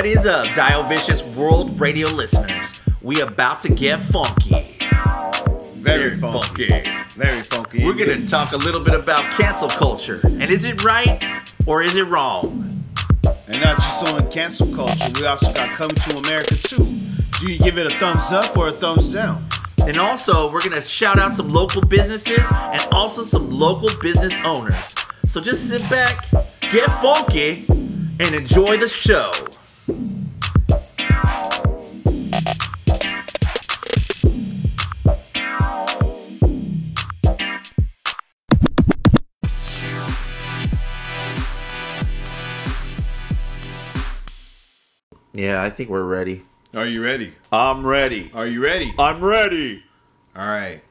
What is up, Dio Vicious World Radio listeners? We about to get funky. Very funky. Very funky. We're gonna talk a little bit about cancel culture. And is it right or is it wrong? And not just on cancel culture, we also got Come to America too. Do you give it a thumbs up or a thumbs down? And also, we're gonna shout out some local businesses and also some local business owners. So just sit back, get funky, and enjoy the show. Yeah, I think we're ready. Are you ready? I'm ready. Are you ready? I'm ready. All right.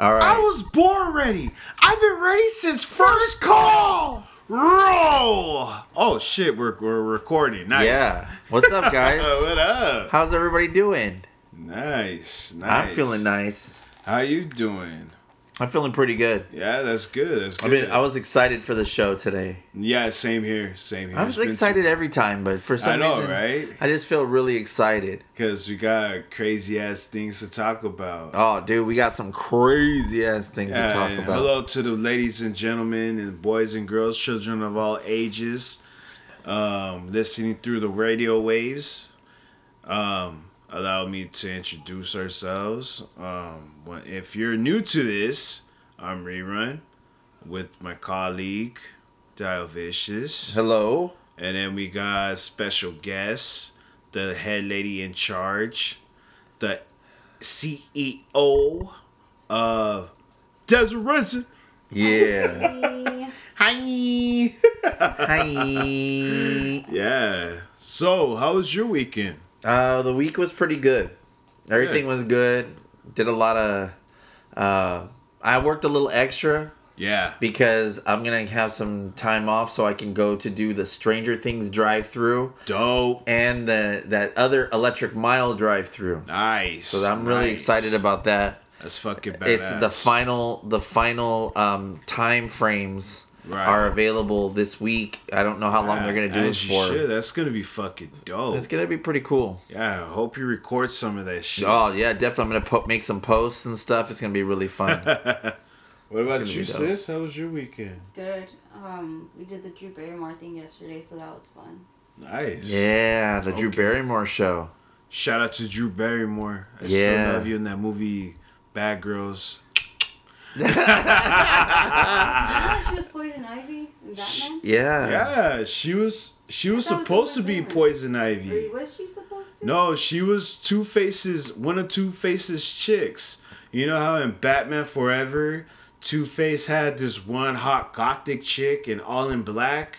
All right. I was born ready. I've been ready since first call. Roll. Oh shit, we're we're recording. Nice. Yeah. What's up, guys? What up? How's everybody doing? Nice. Nice. I'm feeling nice. How you doing? I'm feeling pretty good. Yeah, that's good. That's good. I mean, I was excited for the show today. Yeah, same here. Same here. I was excited every time, but for some I know, reason, right? I just feel really excited. because we got crazy ass things to talk about. Oh, dude, we got some crazy ass things to talk about. Hello to the ladies and gentlemen and boys and girls, children of all ages, um, listening through the radio waves. Um, allow me to introduce ourselves. Um, when- if you're new to this, I'm Rerun with my colleague Dio Vicious, Hello. and then we got special guest, the head lady in charge, the CEO of Desert Yeah. Hi. Hi. yeah. So, how was your weekend? Uh, the week was pretty good. Everything was good. Did a lot of. Uh, I worked a little extra Yeah. because I'm gonna have some time off so I can go to do the Stranger Things drive-through Dope. and the that other Electric Mile drive-through. Nice. So I'm really Nice. excited about that. That's fucking badass. It's the final the final um, time frames Right. are available this week. I don't know how long they're gonna do it for. should. That's gonna be fucking dope. It's gonna be pretty cool. yeah. I hope you record some of that shit. Oh yeah, definitely. I'm gonna po- make some posts and stuff. It's gonna be really fun. What about you, sis? How was your weekend? Good. Um, we did the Drew Barrymore thing yesterday, so that was fun. Nice. yeah, the Drew Barrymore show. Shout out to Drew Barrymore. I Yeah. still love you in that movie Bad Girls. Remember she was Poison Ivy in Batman? Yeah. Yeah, she was she was I was supposed to be different- Poison Ivy. was she supposed to? No, she was Two Faces, one of Two Faces chicks. You know how in Batman Forever, Two Face had this one hot gothic chick and all in black,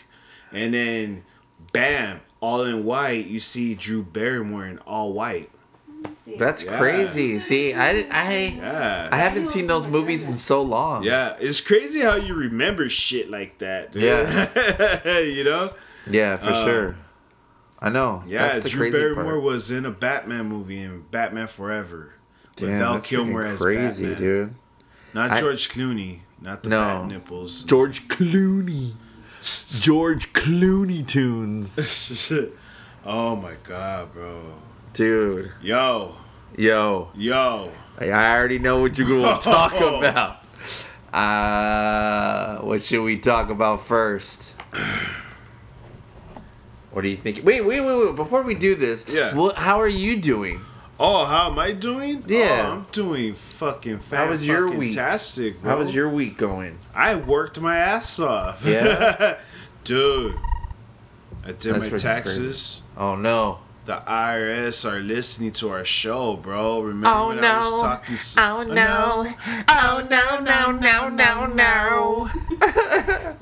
and then bam, all in white, you see Drew Barrymore in all white. Let me see. That's Yeah. crazy. See, I I Yeah. I haven't seen those movies in so long. Yeah, it's crazy how you remember shit like that. dude. Yeah. you know? Yeah, for Um, sure. I know. Yeah, that's the Drew crazy Barrymore part. was in a Batman movie in Batman Forever. With Damn, Val that's Kilmer freaking as crazy, Batman. dude. Not I- George Clooney. Not the No. bat nipples. George Clooney. George Clooney tunes. oh my god, bro. Dude. Yo, Yo. yo. I already know what you're going to talk Oh. about. Uh, what should we talk about first? What do you think? Wait, wait, wait, wait. Before we do this, Yeah. What, how are you doing? Oh, how am I doing? Yeah. Oh, I'm doing fucking How was your week? fantastic, bro. How was your week going? I worked my ass off. Yeah? Dude. I did That's my taxes. Oh no. The IRS are listening to our show, bro. Remember Oh, when I was talking s- Oh no. Oh no no no no no.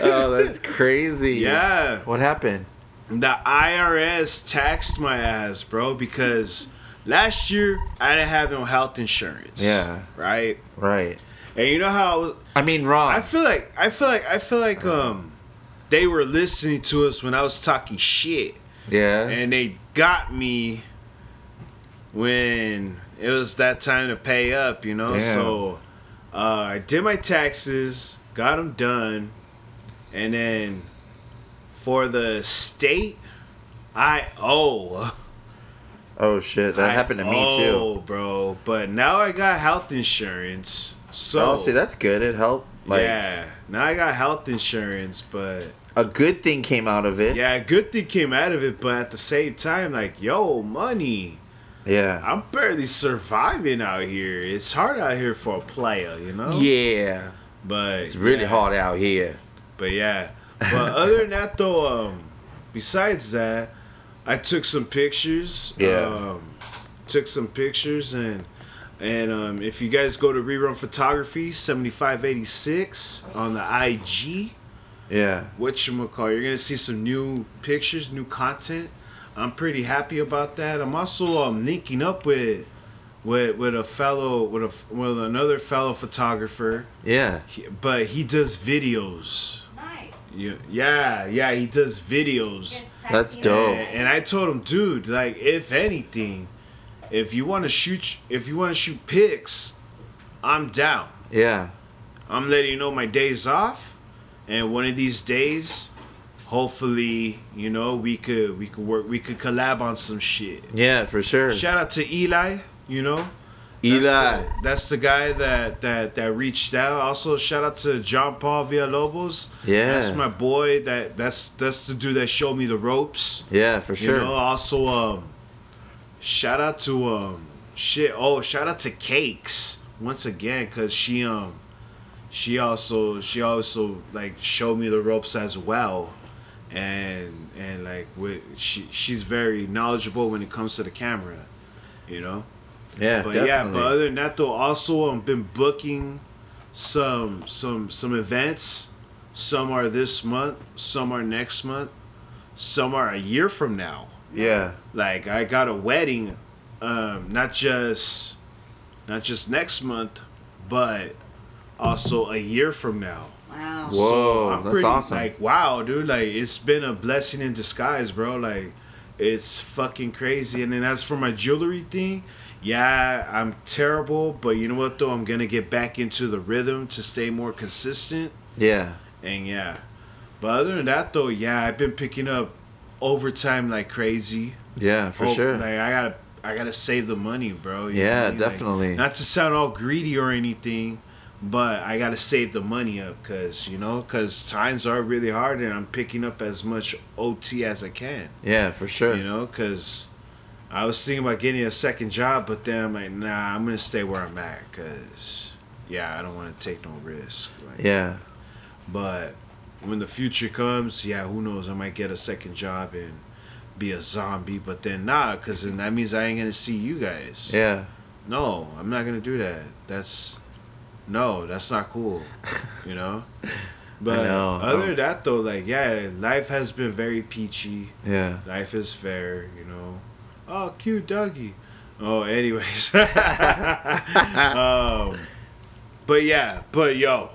oh, that's crazy. Yeah. What happened? The IRS taxed my ass, bro, because last year I didn't have no health insurance. Yeah. Right? Right. And you know how I mean, wrong. I feel like I feel like I feel like um they were listening to us when I was talking shit. Yeah. And they got me when it was that time to pay up, you know? Damn. So uh, I did my taxes, got them done, and then for the state, I oh. Oh shit, that I happened to me owe, too. bro. But now I got health insurance. So oh, see, that's good. It helped. Like yeah, now I got health insurance, but a good thing came out of it. yeah, a good thing came out of it. But at the same time, like, yo, money. Yeah. I'm barely surviving out here. It's hard out here for a player, you know. Yeah. But It's really yeah. hard out here. But yeah. But other than that, though, um, besides that, I took some pictures. Yeah. Um, took some pictures and and um, if you guys go to rerun photography 7586 on the IG, Yeah. what you call you're gonna see some new pictures, new content. I'm pretty happy about that. I'm also um, linking up with with with a fellow with a with another fellow photographer, Yeah. he, but he does videos. Nice. Yeah, yeah, yeah. He does videos, That's dope. and, and I told him, dude, like if anything, if you want to shoot, if you want to shoot pics, I'm down. Yeah. I'm letting you know my days off, and one of these days, hopefully, you know, we could we could work, we could collab on some shit. Yeah, for sure. Shout out to Eli, you know. Eli. That's the, that's the guy that, that that reached out. Also, shout out to John Paul Villalobos. Yeah. that's my boy. That that's that's the dude that showed me the ropes. Yeah, for sure. You know. Also, um, shout out to um, shit. Oh, shout out to Cakes once again, cause she um, she also she also like showed me the ropes as well, and and like with she she's very knowledgeable when it comes to the camera, you know. yeah, But definitely. yeah, but other than that though, also I've been booking some some some events. Some are this month, some are next month, some are a year from now. yeah. Like I got a wedding, um, not just not just next month, but also a year from now. Wow. Whoa, I'm that's awesome. Like wow, dude, like it's been a blessing in disguise, bro. Like it's fucking crazy. And then as for my jewelry thing, yeah, I'm terrible, but you know what though? I'm gonna get back into the rhythm to stay more consistent. yeah. And yeah. But other than that though, yeah, I've been picking up overtime like crazy. Yeah, for Oh, sure. Like I gotta I gotta save the money, bro. you Yeah, I mean? Like, definitely. not to sound all greedy or anything, but I gotta save the money up because you know, because times are really hard, and I'm picking up as much OT as I can. yeah, for sure. You know, because I was thinking about getting a second job, but then I'm like, nah, I'm gonna stay where I'm at, because yeah, I don't want to take no risk. Like, Yeah. but when the future comes, yeah, who knows? I might get a second job and be a zombie, but then nah, because then that means I ain't gonna see you guys. Yeah. No, I'm not gonna do that. That's no, that's not cool. You know. But know. other than that, though, like yeah, life has been very peachy. Yeah. Life is fair, you know. Oh, cute doggy. Oh, anyways. um, but yeah, but yo,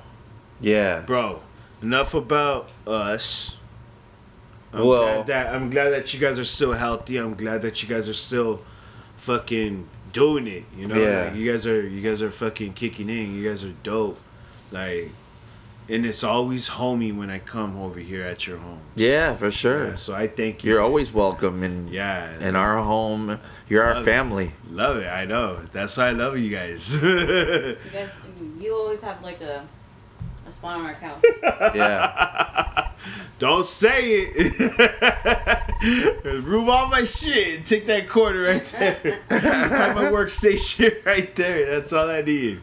Yeah. bro, enough about us. I'm Well- glad that I'm glad that you guys are still healthy. I'm glad that you guys are still fucking doing it. You know, Yeah. like, you guys are you guys are fucking kicking in. You guys are dope. Like, and it's always homey when I come over here at your home. Yeah, for sure. Yeah, so I thank you. You're always welcome in yeah in our home. You're our Love it. family. Love it. I know. That's why I love you guys. You guys, you always have like a a spot on our couch. Yeah. Don't say it. Remove all my shit take that corner right there. Have my workstation right there. That's all I need.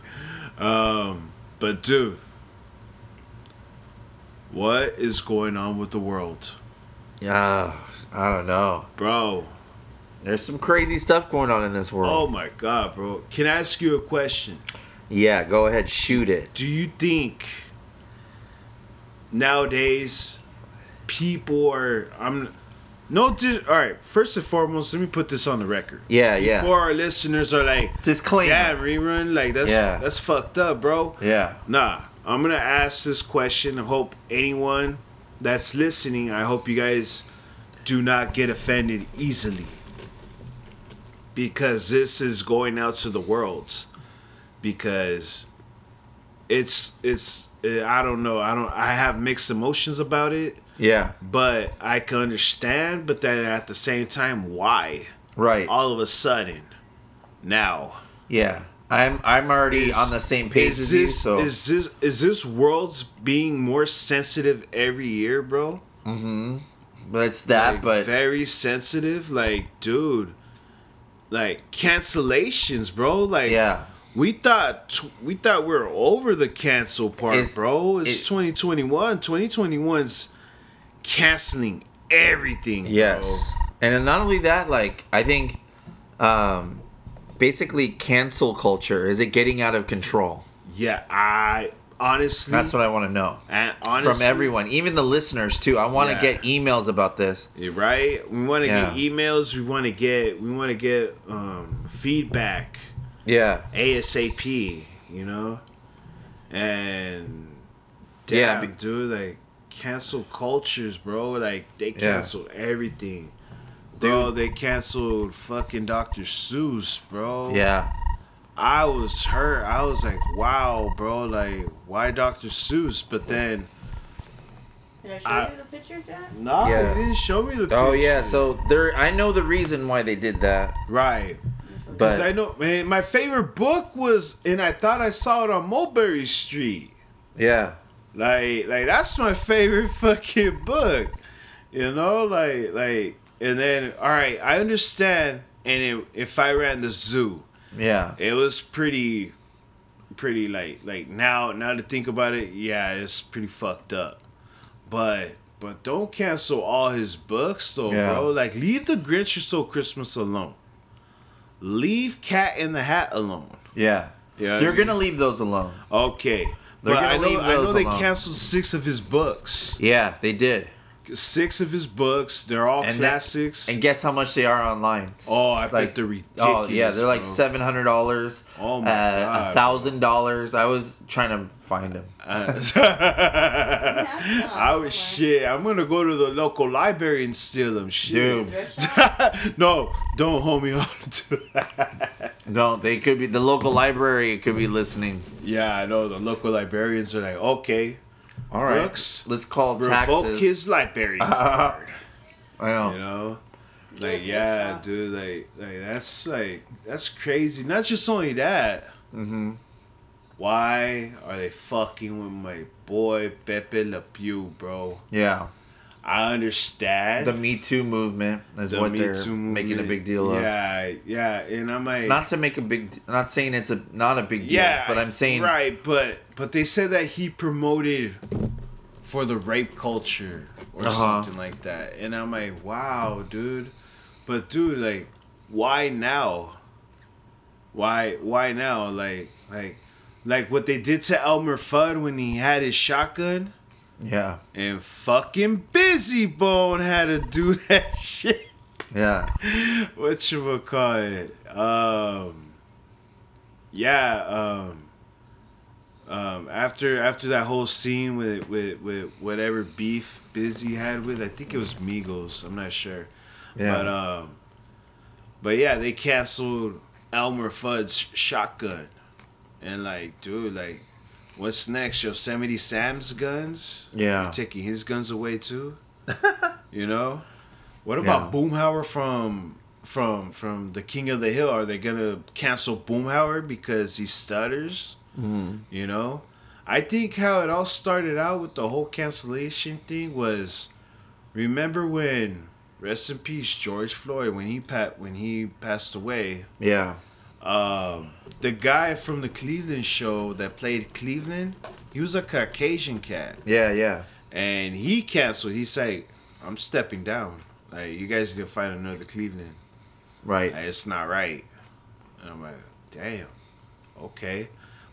Um, but dude, what is going on with the world, Yeah. I don't know. bro? There's some crazy stuff going on in this world. Oh my god, bro! Can I ask you a question? Yeah, go ahead, shoot it. Do you think nowadays people are I'm no dis- all right first and foremost let me put this on the record Yeah, yeah. before our listeners are like Disclaimer. damn rerun like that's Yeah. that's fucked up bro Yeah. nah i'm gonna ask this question i hope anyone that's listening i hope you guys do not get offended easily because this is going out to the world because it's it's i don't know i don't i have mixed emotions about it Yeah. But I can understand, but then at the same time, why? Right. All of a sudden, now. Yeah. I'm I'm already Is- on the same page as this, you. So is this is this world's being more sensitive every year, bro? Mm-hmm. But it's that. Like, but very sensitive. Like, dude, like cancellations, bro. Like, yeah. We thought t- we thought we were over the cancel part, It's- bro. It's it- 2021. 2021's canceling everything. Yes. bro. And not only that, like I think, um, basically cancel culture is it getting out of control? Yeah, I honestly. That's what I want to know and honestly, from everyone, even the listeners too. I want to Yeah. get emails about this. Right? We want to Yeah. get emails. We want to get we want to get um, feedback Yeah. ASAP. You know, and Yeah, damn, be- dude, like cancel cultures, bro. Like they Yeah. cancel everything. Bro, Dude. they canceled fucking Dr. Seuss, bro. Yeah. I was hurt. I was like, wow, bro, like, why Dr. Seuss? But then, Did I show I- you the pictures yet? no, Yeah. you didn't show me the pictures. Oh yeah. So there, I know the reason why they did that, Right. But Because I know, man, my favorite book was, and I thought I saw it on Mulberry Street. yeah. Like, like that's my favorite fucking book. You know, like, like, and then, all right, I understand. And it, if I ran the zoo, Yeah. it was pretty, pretty like, like now, now to think about it, yeah, it's pretty fucked up. But, but don't cancel all his books, though, Yeah. bro. Like, leave the Grinch or So Christmas alone. Leave Cat in the Hat alone. Yeah. Yeah, They're gonna leave those alone. Okay. They're but I know, I know they alone. canceled six of his books. Yeah, they did. Six of his books. They're all And that- classics. And guess how much they are online? oh, I It's bet they're ridiculous. Oh yeah, they're like seven hundred dollars. Oh my uh, God, a thousand dollars. I was trying to find them. Uh, I somewhere. was shit. I'm gonna go to the local library and steal them. Shit. Dude. Thrift shop? no, don't hold me on to that. Don't they could be the local library could be listening. yeah, I know the local librarians are like, okay, All right, Brooks, let's call revoke taxes. his library card. I know. You know, like thrift yeah, dude, like like that's like that's crazy. Not just only that. Mm-hmm. Why are they fucking with my boy Pepe Le Pew, bro? Yeah, I understand the Me Too movement is the what Me they're Too making a big deal of. Yeah, yeah, and I'm like, Not to make a big. Not saying it's a not a big deal. yeah, but I'm saying right, but but they said that he promoted for the rape culture or Uh-huh. something like that, and I'm like, wow, dude, but dude, like, why now? Why why now? Like like like what they did to Elmer Fudd when he had his shotgun. Yeah, And fucking Bizzy Bone had to do that shit. yeah, What you would call it? Um, yeah. Um, um, after after that whole scene with with with whatever beef Busy had with, I think it was Migos. I'm not sure. yeah. But um, but yeah, they canceled Elmer Fudd's shotgun, and like, dude, like, what's next? Yosemite Sam's guns? Yeah. You're taking his guns away too. you know, what about Yeah. Boomhauer from from from the King of the Hill? Are they gonna cancel Boomhauer because he stutters? Mhm. You know, I think how it all started out with the whole cancellation thing was, remember when, rest in peace, George Floyd when he pat when he passed away. yeah, Um, the guy from the Cleveland show that played Cleveland, he was a Caucasian cat, yeah, yeah. and he canceled. He's like, I'm stepping down. Like you guys need to find another Cleveland. Right. Like, it's not right. And I'm like, damn, okay.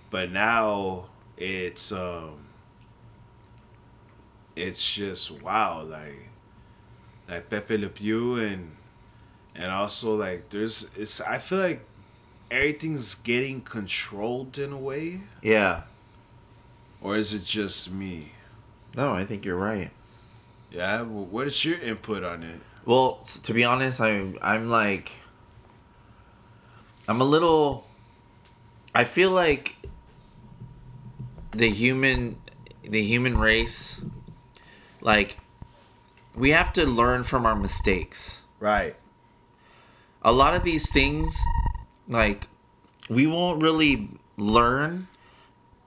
But now it's um it's just wow, like like Pepe Le Pew and and also like there's it's I feel like everything's getting controlled in a way. Yeah. Or is it just me? No, I think you're right. Yeah, well, what is your input on it? Well, to be honest, I'm I'm like I'm a little I feel like the human the human race like we have to learn from our mistakes. Right. A lot of these things, like, we won't really learn.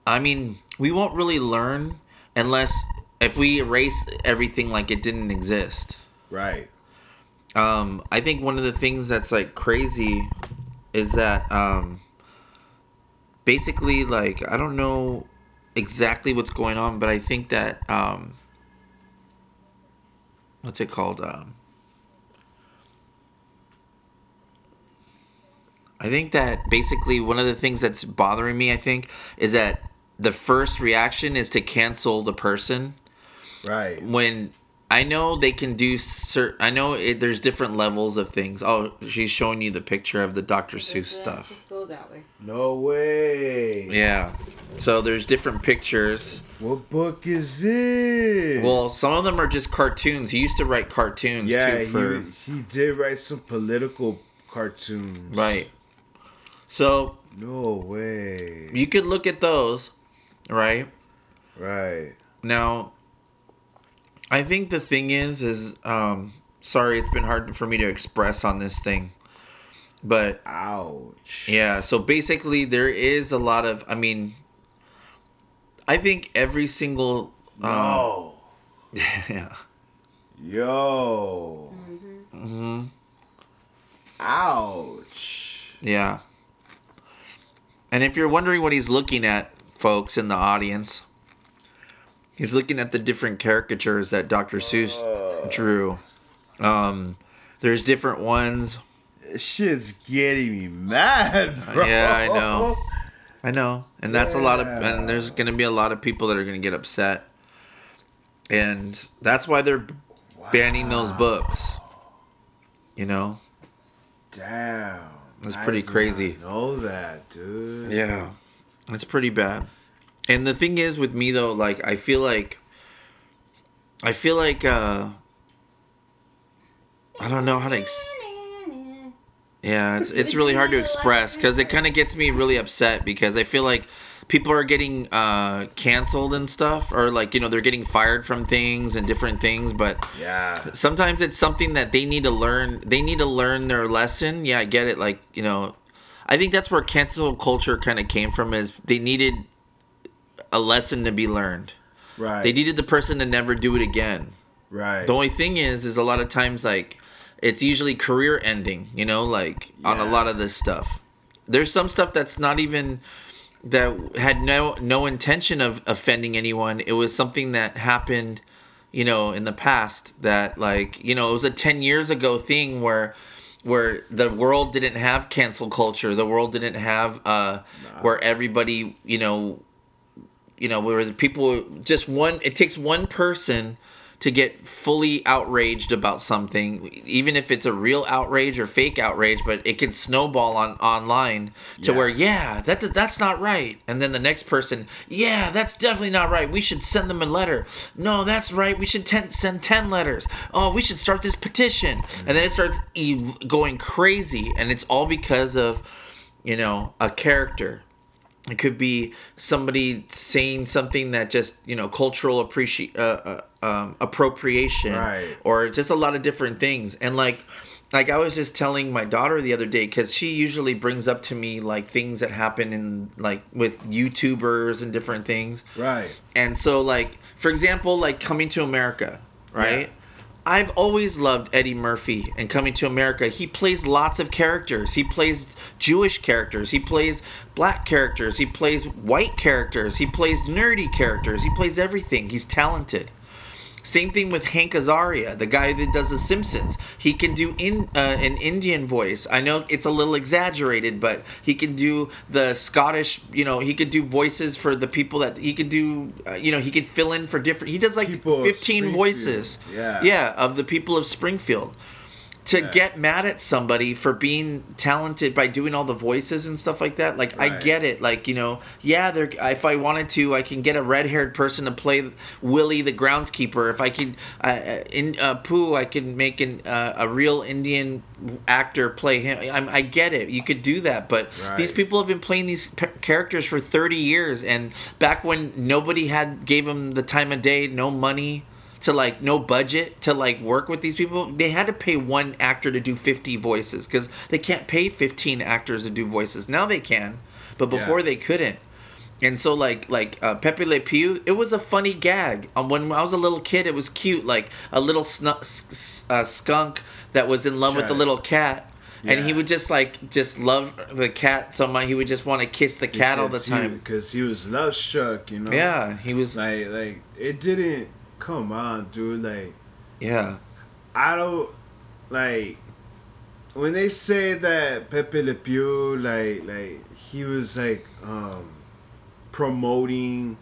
I mean, we won't really learn unless if we erase everything like it didn't exist. Right. Um, I think one of the things that's like crazy is that um, basically, like, I don't know exactly what's going on, but I think that um, what's it called? Um, I think that basically one of the things that's bothering me, I think, is that the first reaction is to cancel the person Right. when I know they can do certain. I know it, there's different levels of things. Oh, she's showing you the picture of the Dr. Seuss stuff. Just go that way. No way. Yeah. So there's different pictures. What book is it? Well, some of them are just cartoons. He used to write cartoons yeah, too for he, he did write some political cartoons. right. So No way. you could look at those, right? Right. Now, I think the thing is, is um, sorry, it's been hard for me to express on this thing, but Ouch. Yeah, so basically there is a lot of I mean I think every single um, No. yeah. Yo. Mm hmm Ouch. Yeah. And if you're wondering what he's looking at, folks in the audience, he's looking at the different caricatures that Dr. Seuss drew. Um there's different ones. Shit's getting me mad, bro. Yeah, I know. I know. And that's a lot of and there's going to be a lot of people that are going to get upset. And that's why they're banning those books. You know? Damn. That's I pretty crazy. Know that, dude. Yeah. It's pretty bad. And the thing is with me though, like I feel like I feel like uh I don't know how to ex- Yeah, it's it's really hard to express because it kind of gets me really upset because I feel like people are getting uh, canceled and stuff, or like you know they're getting fired from things and different things. But Yeah. sometimes it's something that they need to learn. They need to learn their lesson. Yeah, I get it. Like you know, I think that's where cancel culture kind of came from. Is they needed a lesson to be learned. Right. They needed the person to never do it again. Right. The only thing is, is a lot of times like it's usually career ending. You know, like on a lot of this stuff. There's some stuff that's not even that had no no intention of offending anyone. It was something that happened, you know, in the past that like you know it was a ten years ago thing where where the world didn't have cancel culture. The world didn't have uh where everybody you know you know where the people just one it takes one person to get fully outraged about something even if it's a real outrage or fake outrage but it can snowball on online to Yeah. where yeah. that that's not right. And then the next person yeah that's definitely not right. We should send them a letter. No that's right. We should ten, send 10 letters. Oh we should start this petition. And then it starts ev- going crazy. And it's all because of you know a character it could be somebody saying something that just you know cultural appreci- uh, uh, um, appropriation Right. or just a lot of different things and like like i was just telling my daughter the other day because she usually brings up to me like things that happen in like with youtubers and different things Right. and so, like, for example, like Coming to America, right? Yeah. I've always loved Eddie Murphy and Coming to America. He plays lots of characters. He plays Jewish characters. He plays black characters. He plays white characters. He plays nerdy characters. He plays everything. He's talented. Same thing with Hank Azaria, the guy that does The Simpsons. He can do in uh, an Indian voice. I know it's a little exaggerated, but he can do the Scottish. You know, he could do voices for the people that he could do. Uh, you know, he could fill in for different. He does like People fifteen voices. Yeah. yeah, of the people of Springfield. To Yeah. get mad at somebody for being talented by doing all the voices and stuff like that, like I get it. Like you know, yeah, there. If I wanted to, I can get a red-haired person to play Willie the groundskeeper. If I can uh, uh, in uh, poo I can make an uh, a real Indian actor play him. I'm, I get it. You could do that, but these people have been playing these p- characters for 30 years, and back when nobody had gave them the time of day, no money. To like no budget to like work with these people. They had to pay one actor to do 50 voices because they can't pay 15 actors to do voices. Now they can, but before Yeah. they couldn't. And so like like uh, Pepe Le Pew, it was a funny gag. Um, when I was a little kid, it was cute, like a little snu- uh, skunk that was in love with the little cat, and he would just like just love the cat so much he would just want to kiss the cat all the time. because he was love struck. You know. Yeah, he was. Like like it didn't come on, dude. Like Yeah, I don't like when they say that Pepe Le Pew like like he was like um promoting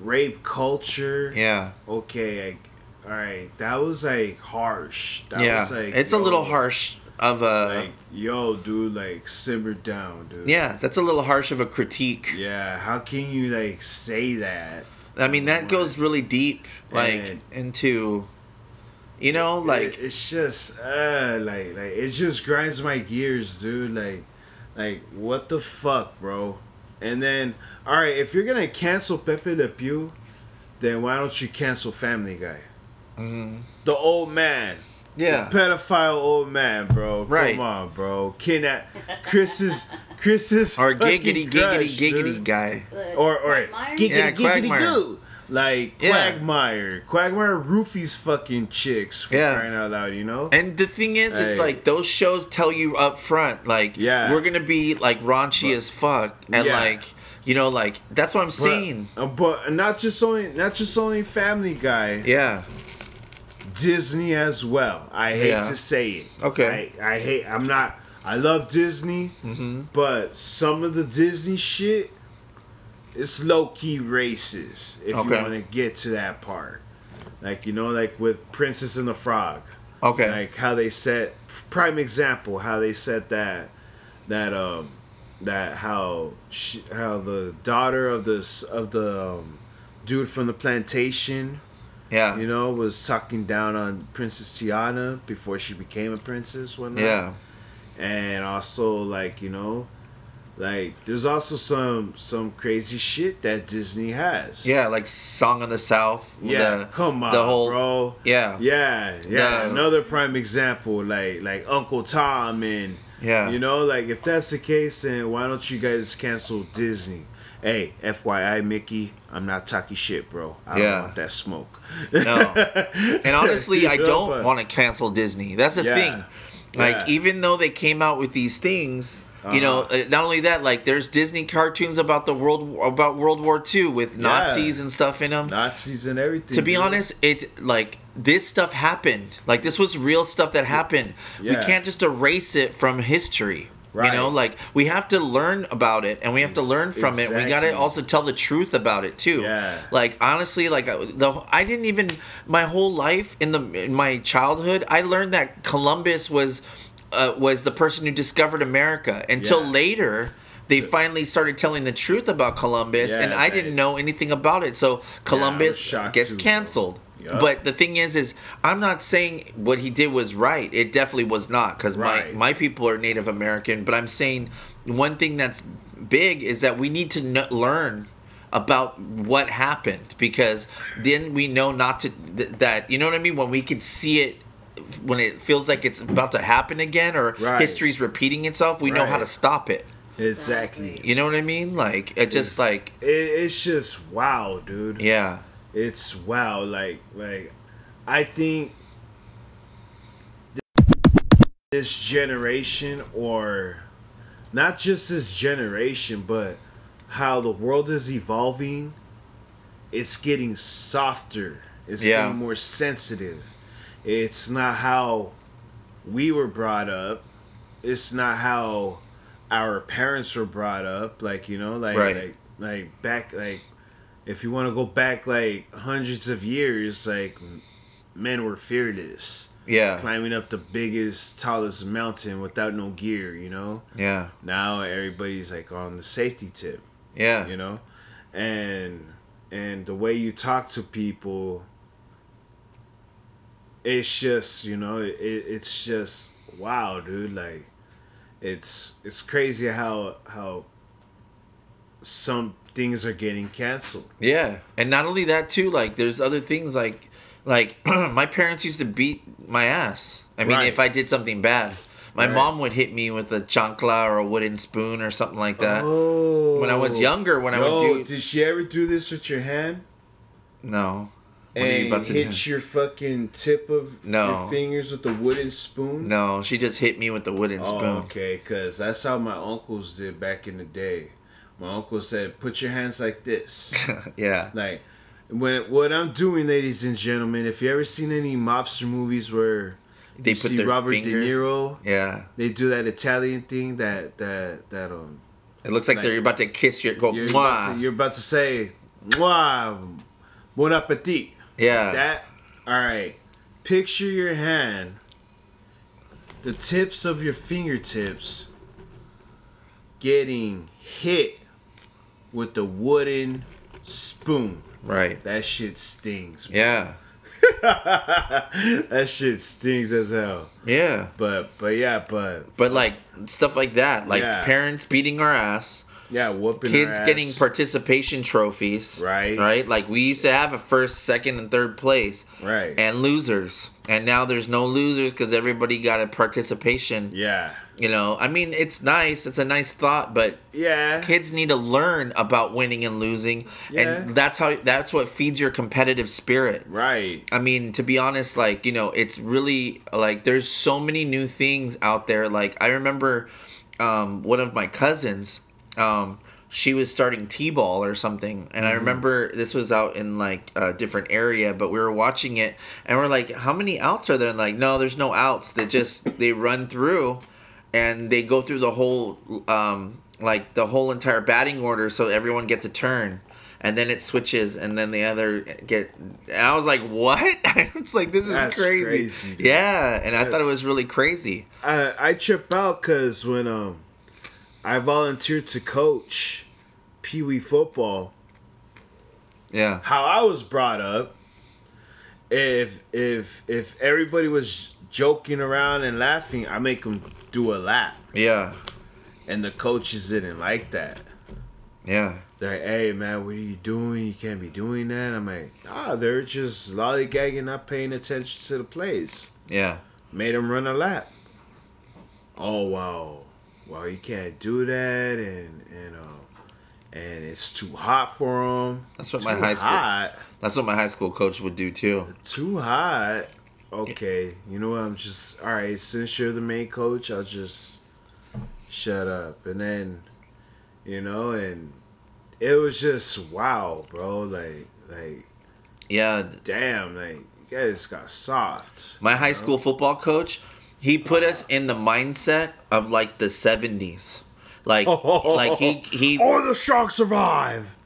rape culture. yeah, Okay, like all right, that was like harsh. That yeah. was like it's a little harsh of a. Like yo, dude, like simmer down, dude. yeah, that's a little harsh of a critique. Yeah, how can you like say that? I mean, that goes really deep, like And- into, you know, like It- it's just uh like like it just grinds my gears, dude. Like like what the fuck, bro? And then all right, if you're gonna cancel Pepe Le Pew, then why don't you cancel Family Guy? The old man. Yeah, pedophile old man, bro. Right. Come on, bro. Kidnap Chris's Chris's or fucking giggity giggity crush, giggity dude. guy. The Or or Quagmire? giggity Yeah, giggity Quagmire. goo. Like Yeah. Quagmire. Quagmire roofies fucking chicks for Yeah. crying out loud, you know? And the thing is, is Hey. like those shows tell you up front, like, Yeah. we're gonna be like raunchy But- as fuck, and Yeah. like, you know, like that's what I'm saying. But, uh, but not just only not just only Family Guy, Yeah, Disney as well. I hate Yeah. to say it. Okay. I, I hate. I'm not. I love Disney, Mm-hmm. but some of the Disney shit, it's low key racist. If Okay. you want to get to that part, like you know, like with Princess and the Frog, okay, like how they set prime example how they said that that um that how she, how the daughter of this of the um, dude from the plantation yeah, you know, was sucking down on Princess Tiana before she became a princess, whatnot. yeah, And also, like you know, like there's also some some crazy shit that Disney has. yeah, like Song of the South. Yeah, the- come on, the whole, bro. Yeah, Yeah, yeah. The- Another prime example, like like Uncle Tom and Yeah. you know, like if that's the case, then why don't you guys cancel Disney? Hey, FYI, Mickey, I'm not talking shit, bro. I Yeah. don't want that smoke. No. And honestly, I don't but- want to cancel Disney. That's the Yeah. thing. Like, Yeah. even though they came out with these things, you know, Uh-huh. uh, not only that, like, there's Disney cartoons about the world about World War II with. Nazis and stuff in them. Nazis and everything. to be dude. honest, it like this stuff happened. Like this was real stuff that happened. We can't just erase it from history. You know, like we have to learn about it and we have to learn from it. We got to also tell the truth about it too. Yeah. Like honestly, like the I didn't even my whole life in the in my childhood, I learned that Columbus was uh, was the person who discovered America until Yeah. later they finally started telling the truth about Columbus Yeah, and I they- didn't know anything about it. So Columbus shocked gets too, bro. But the thing is, is I'm not saying what he did was right. It definitely was not because Right. my my people are Native American. But I'm saying one thing that's big is that we need to kn- learn about what happened because then we know not to th- that you know what I mean when we can see it when it feels like it's about to happen again or Right. history's repeating itself we know how to stop it Exactly. you know what I mean like it just It's- like It, it's just wow, dude. yeah It's wow. Like like, I think this generation, or not just this generation, but how the world is evolving, it's getting softer. It's Yeah. getting more sensitive. It's not how we were brought up. It's not how our parents were brought up. Like you know, like Right. like like back like if you want to go back like hundreds of years, like men were fearless, yeah climbing up the biggest, tallest mountain without no gear. You know. yeah Now everybody's like on the safety tip yeah you know and and the way you talk to people it's just you know it, it's just wow dude like it's it's crazy how how some things are getting canceled Yeah, and not only that too. Like, there's other things like like my parents used to beat my ass. I mean, Right. if I did something bad, my Right. mom would hit me with a chancla or a wooden spoon or something like that. Oh. When I was oh. younger, when I would do did she ever do this with your hand? no, you and to hit your fucking tip of No. your fingers with the wooden spoon? no, she just hit me with the wooden Oh, spoon. okay, because that's how my uncles did back in the day. My uncle said, "Put your hands like this." yeah, like when what I'm doing, ladies and gentlemen. If you ever seen any mobster movies where they see their Robert fingers. De Niro, Yeah, they do that Italian thing that that that um it looks like, Like- they're about to kiss your go. you're about, to, you're about to say, "Mwah, bon appetit." yeah, That all right. Picture your hand, the tips of your fingertips getting hit with the wooden spoon. right. That shit stings. Yeah, that shit stings as hell. yeah. But but yeah, but But like stuff like that, like Yeah. parents beating our ass, yeah, whooping kids getting participation trophies. Right. Right? Like we used to have a first, second, and third place right. and losers. And now there's no losers because everybody got a participation. yeah. You know, I mean, it's nice. It's a nice thought, but Yeah. kids need to learn about winning and losing. Yeah. And that's how, that's what feeds your competitive spirit. Right. I mean, to be honest, like, you know, it's really like there's so many new things out there. Like, I remember um, one of my cousins, um, she was starting T ball or something. And I remember this was out in like a different area, but we were watching it and we're like, how many outs are there? And like, no, there's no outs. They just, they run through and they go through the whole, um, like the whole entire batting order so everyone gets a turn. And then it switches and then the other get and i was like what? It's like this is That's crazy, crazy, yeah and i thought it was really crazy. I I trip out because when um I volunteered to coach Pee Wee football, yeah. how I was brought up, if if if everybody was joking around and laughing, I make them do a lap, yeah and the coaches didn't like that. yeah They're like, "Hey man, what are you doing? You can't be doing that." I'm like, "Ah, they're just lollygagging, not paying attention to the plays." yeah made him run a lap. Oh wow, well you can't do that, and and uh, and it's too hot for him. That's what too my high school- hot, that's what my high school coach would do too too hot. Okay, you know what? I'm just all right. Since you're the main coach, I'll just shut up, and then you know, and it was just wow, bro. Like like yeah damn, like you guys got soft. my high school football coach he put us in the mindset of like the 70s like like he he Oh, the shark survive.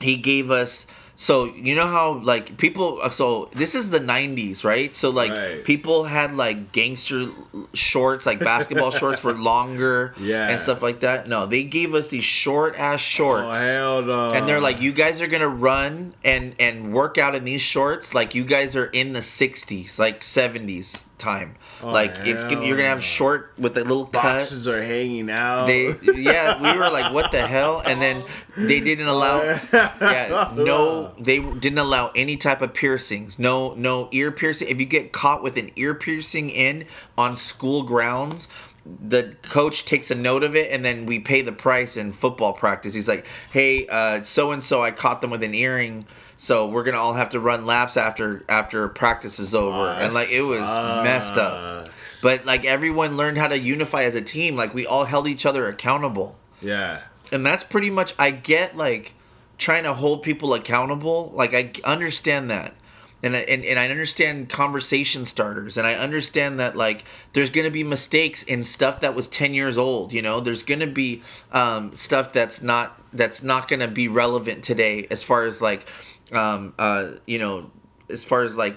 he gave us so you know how like people uh, so this is the 90s right so like Right. people had like gangster shorts like basketball shorts were longer Yeah. and stuff like that no they gave us these short ass shorts Oh hell no! and they're like you guys are gonna run and and work out in these shorts like you guys are in the 60s like 70s time like it's gonna, you're gonna have short with a little cut. Boxes are hanging out. they yeah we were like what the hell? And then they didn't allow yeah no they didn't allow any type of piercings. No no ear piercing. If you get caught with an ear piercing in on school grounds the coach takes a note of it and then we pay the price in football practice. He's like hey uh so and so i caught them with an earring so we're gonna all have to run laps after after practice is over. And like it was messed up. But like everyone learned how to unify as a team. Like we all held each other accountable. Yeah, and that's pretty much i get like trying to hold people accountable. Like i understand that. And I, and, and I understand conversation starters. And I understand that like there's gonna be mistakes in stuff that was 10 years old you know? There's gonna be um, stuff that's not that's not gonna be relevant today as far as like um, uh, you know as far as like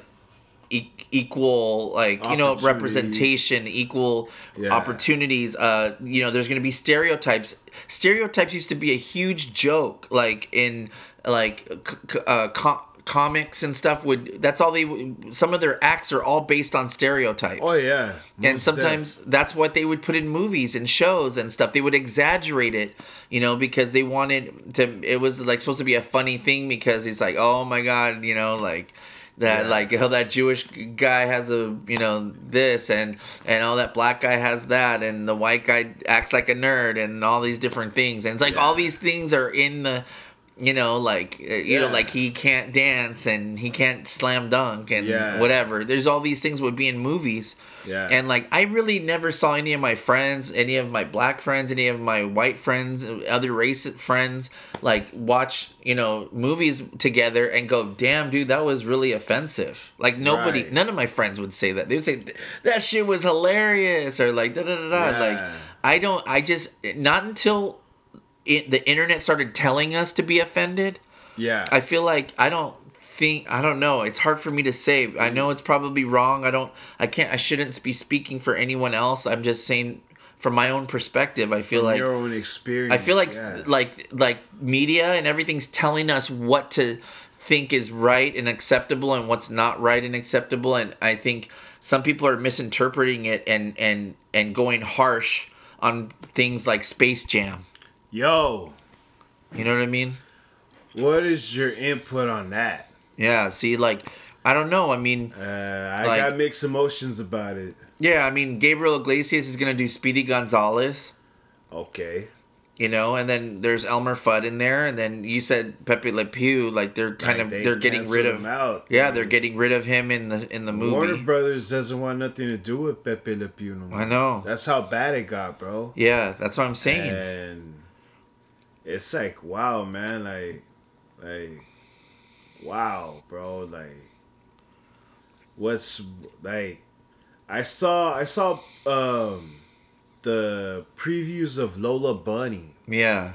e- equal like you know representation equal Yeah. opportunities uh you know there's gonna be stereotypes stereotypes used to be a huge joke like in like uh, com- comics and stuff would that's all they some of their acts are all based on stereotypes. Oh yeah. and Most sometimes that's what they would put in movies and shows and stuff. They would exaggerate it you know because they wanted to it was like supposed to be a funny thing because it's like oh my god you know like that Yeah. like how that Jewish guy has a you know this and and all that black guy has that and the white guy acts like a nerd and all these different things. And it's like all these things are in the you know like uh, you know like he can't dance and he can't slam dunk and Yeah. whatever there's all these things would be in movies Yeah. and like I really never saw any of my friends, any of my black friends, any of my white friends, other race friends, like watch you know movies together and go, "Damn, dude, that was really offensive." Like nobody, Right. none of my friends would say that. They would say that shit was hilarious or like da da da da. Like I don't. I just not until it, the internet started telling us to be offended. yeah. I feel like I don't think I don't know. It's hard for me to say. I know it's probably wrong. I don't. I can't. I shouldn't be speaking for anyone else. I'm just saying from my own perspective. I feel From like your own experience. I feel like yeah. like like media and everything's telling us what to think is right and acceptable and what's not right and acceptable. And I think some people are misinterpreting it and and and going harsh on things like Space Jam. Yo, You know what I mean? what is your input on that? Yeah. See, like I don't know. I mean. Uh, I Like- got mixed emotions about it. Yeah, I mean Gabriel Iglesias is gonna do Speedy Gonzales, Okay. you know, and then there's Elmer Fudd in there, and then you said Pepe Le Pew, like they're kind Like, of they they are getting rid of him out. yeah, they're getting rid of him in the in the movie. Warner Brothers doesn't want nothing to do with Pepe Le Pew no more. I know. That's how bad it got, bro. Yeah, that's what I'm saying. And it's like, wow, man, like, like, wow, bro, like, what's like, I saw, I saw, um, the previews of Lola Bunny Yeah,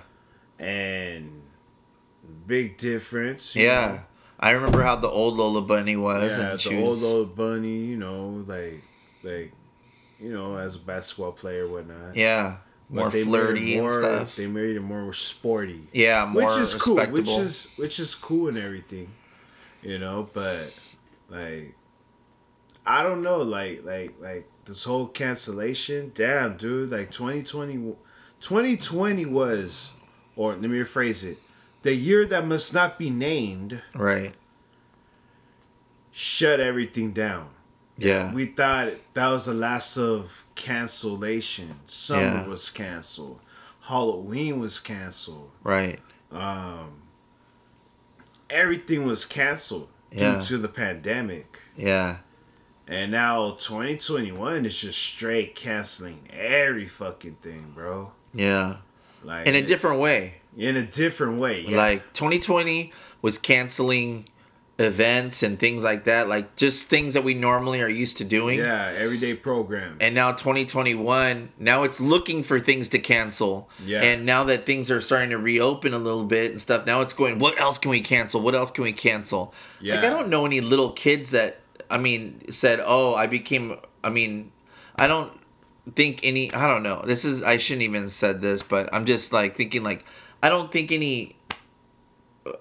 and big difference. you yeah. know? I remember how the old Lola Bunny was, yeah, and she the old Lola Bunny, you know, like, like, you know, as a basketball player, whatnot. yeah, more they made it flirty and more- stuff. They made it more sporty. yeah, more which is cool which is which is cool and everything you know but like i don't know like like like this whole cancellation damn dude like 2020 2020 was or let me rephrase it the year that must not be named right. shut everything down Yeah, we thought that was the last of cancellation summer Yeah. was canceled halloween was canceled right. um, everything was canceled Yeah. due to the pandemic. Yeah, And now 2021 is just straight canceling every fucking thing, bro. yeah. Like In a different way. in a different way. Yeah. Like 2020 was canceling events and things like that, like just things that we normally are used to doing. yeah, everyday program. And now 2021, now it's looking for things to cancel. Yeah. And now that things are starting to reopen a little bit and stuff, now it's going, what else can we cancel? What else can we cancel? Yeah. Like I don't know any little kids that I mean said, "Oh, I became I mean, I don't think any I don't know. This is I shouldn't even said this, but I'm just like thinking like I don't think any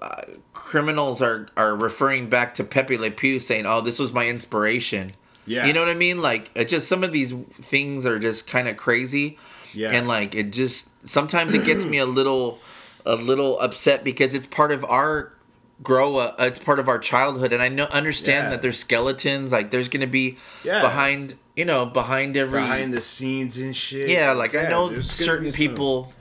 uh, criminals are are referring back to Pepe Le Pew saying, "Oh, this was my inspiration." yeah. You know what I mean? Like it just some of these things are just kind of crazy. Yeah. And like it just sometimes it gets me a little a little upset because it's part of our grow up it's part of our childhood and I know understand Yeah. that there's skeletons like there's going to be Yeah. behind, you know, behind every behind the scenes and shit. Yeah, like I know certain people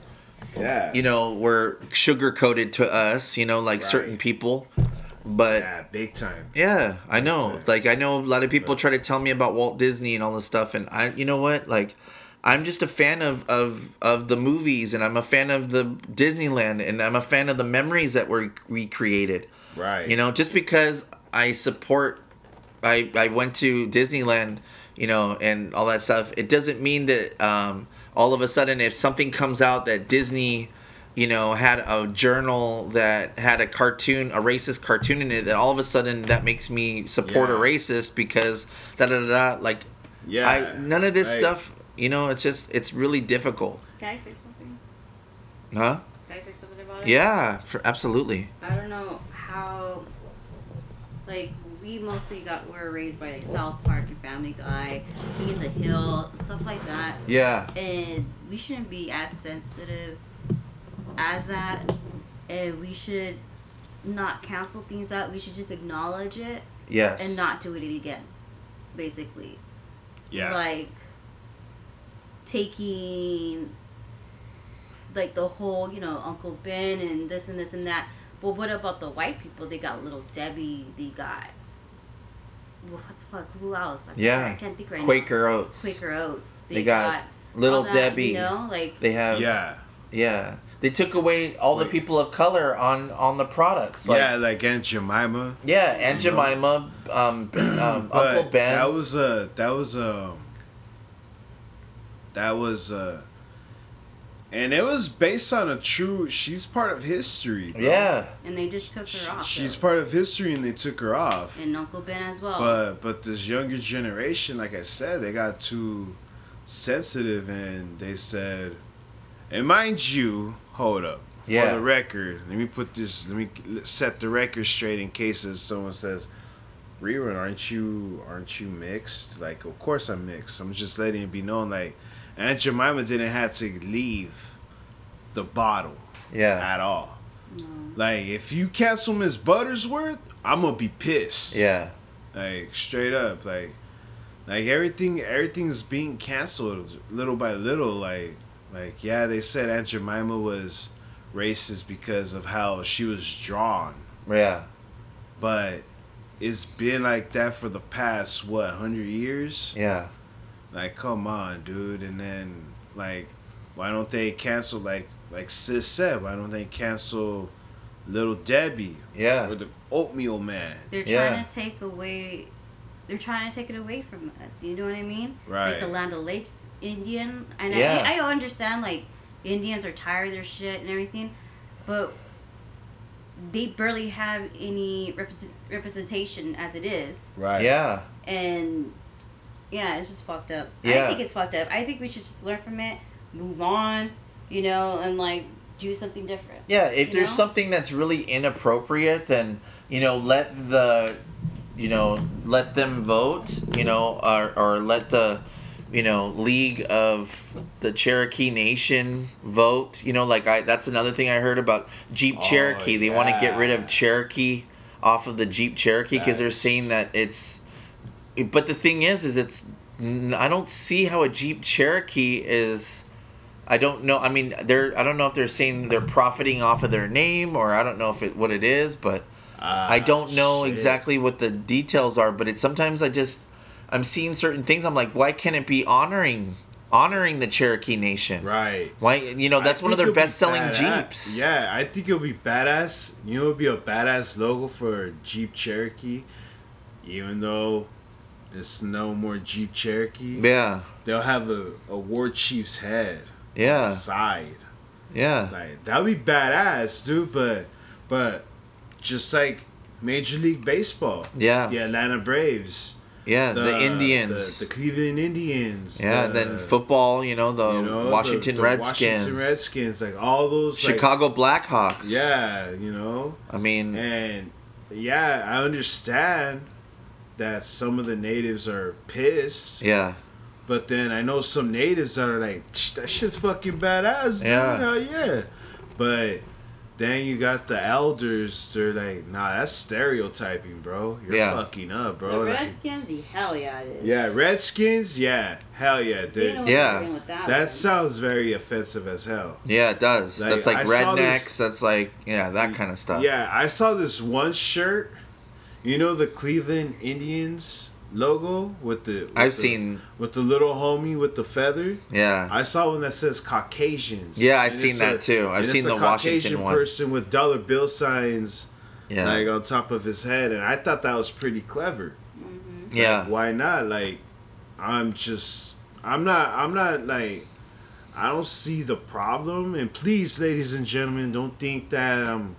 yeah. you know were sugar coated to us, you know, like certain people. But yeah, big time. yeah, I know. time. Like I know a lot of people try to tell me about Walt Disney and all this stuff and I you know what? Like I'm just a fan of of of the movies and I'm a fan of the Disneyland and I'm a fan of the memories that were recreated. Right. You know, just because I support I I went to Disneyland, you know, and all that stuff, it doesn't mean that um all of a sudden if something comes out that Disney you know, had a journal that had a cartoon, a racist cartoon in it, that all of a sudden that makes me support a racist because da da da da. Like, Yeah. I none of this Like, stuff. You know, it's just it's really difficult, Can I say something? huh? Can I say something about it? Yeah, for, absolutely. I don't know how. Like we mostly got we were raised by like South Park and Family Guy, King of the Hill, stuff like that, Yeah, and we shouldn't be as sensitive as that, and we should not cancel things out. We should just acknowledge it Yes. and not do it again, basically. Yeah. Like taking like the whole, you know, Uncle Ben and this and this and that. But what about the white people? They got little Debbie. They got what the fuck? Who else? I Yeah. can't- I can't think right Quaker Oats. Quaker Oats. They got Little that, Debbie. You know, like They have. yeah. Yeah. They took away all the people of color on on the products. Like, yeah, like Aunt Jemima. Yeah, Aunt Jemima, um, um, Uncle Ben. That was a that was a that was uh and it was based on a true she's part of history. bro. yeah. and they just took her off. She's though. part of history and they took her off. and Uncle Ben as well. But but this younger generation, like I said, they got too sensitive and they said and mind you, hold up. Yeah. For the record, let me put this let me set the record straight in case someone says Rerun, aren't you aren't you mixed? Like of course I'm mixed. I'm just letting it be known like Aunt Jemima didn't have to leave the bottle Yeah. at all. No. Like if you cancel Miss Buttersworth, I'm gonna be pissed. Yeah. Like straight up, like like everything everything's being canceled little by little. Like like yeah, they said Aunt Jemima was racist because of how she was drawn, Yeah. but it's been like that for the past what hundred years. Yeah. Like come on, dude. And then like why don't they cancel like like Sis said? Why don't they cancel Little Debbie Yeah. or the Oatmeal Man? They're Yeah. trying to take away. They're trying to take it away from us. You know what I mean? Right. Like the Land Lakes Indian, and Yeah. I, I understand like Indians are tired of their shit and everything, but they barely have any represent, representation as it is, Right. Yeah. and yeah, it's just fucked up. Yeah. I think it's fucked up. I think we should just learn from it, move on, you know, and like do something different. Yeah, if there's know? something that's really inappropriate, then you know let the, you know, let them vote. You know, or or let the, you know, League of the Cherokee Nation vote. You know, like I that's another thing I heard about Jeep Oh, Cherokee. They want to get rid of Cherokee off of the Jeep Cherokee because they're saying that it's. But the thing is, is it's. I don't see how a Jeep Cherokee is. I don't know. I mean, they're. I don't know if they're saying they're profiting off of their name, or I don't know if it what it is, but ah, I don't know shit. exactly what the details are. But it's sometimes I just I'm seeing certain things. I'm like, why can't it be honoring honoring the Cherokee Nation? Right. Why you know that's I one of their be best selling badass. Jeeps. Yeah, I think it'll be badass. You know, it'll be a badass logo for Jeep Cherokee, even though there's no more Jeep Cherokee. Yeah. They'll have a, a war chief's head on Yeah. the side. Yeah. Like that'd be badass, dude. But but just like Major League Baseball, Yeah. the Atlanta Braves, Yeah. The, Indians. the, the Cleveland Indians, yeah. the- then football. You know the you know, Washington the Redskins. Washington Redskins, like all those like, Chicago Blackhawks. Yeah, you know, I mean. and yeah, I understand that some of the natives are pissed, Yeah. but then I know some natives that are like, "Tch, that shit's fucking badass. Yeah. Yeah, hell yeah. But then you got the elders. They're like, nah, that's stereotyping, bro. You're Yeah. fucking up, The bro. Like, Redskins, hell yeah, it is. yeah, Redskins. Yeah, hell yeah. dude. They, know Yeah. what they're doing with that. that sounds very offensive as hell. Yeah, it does. Like, that's like I rednecks. this- That's like yeah, that kind of stuff. Yeah, I saw this one shirt. You know the Cleveland Indians logo with the. with I've the- seen. with the little homie with the feather. Yeah. I saw one that says Caucasians. Yeah, I've seen it's that too. I've seen a the Washington Caucasian one. person with dollar bill signs Yeah. like on top of his head, and I thought that was pretty clever. Mhm. yeah. Like, why not? Like, I'm just, I'm not, I'm not like, I don't see the problem. And please, ladies and gentlemen, don't think that I'm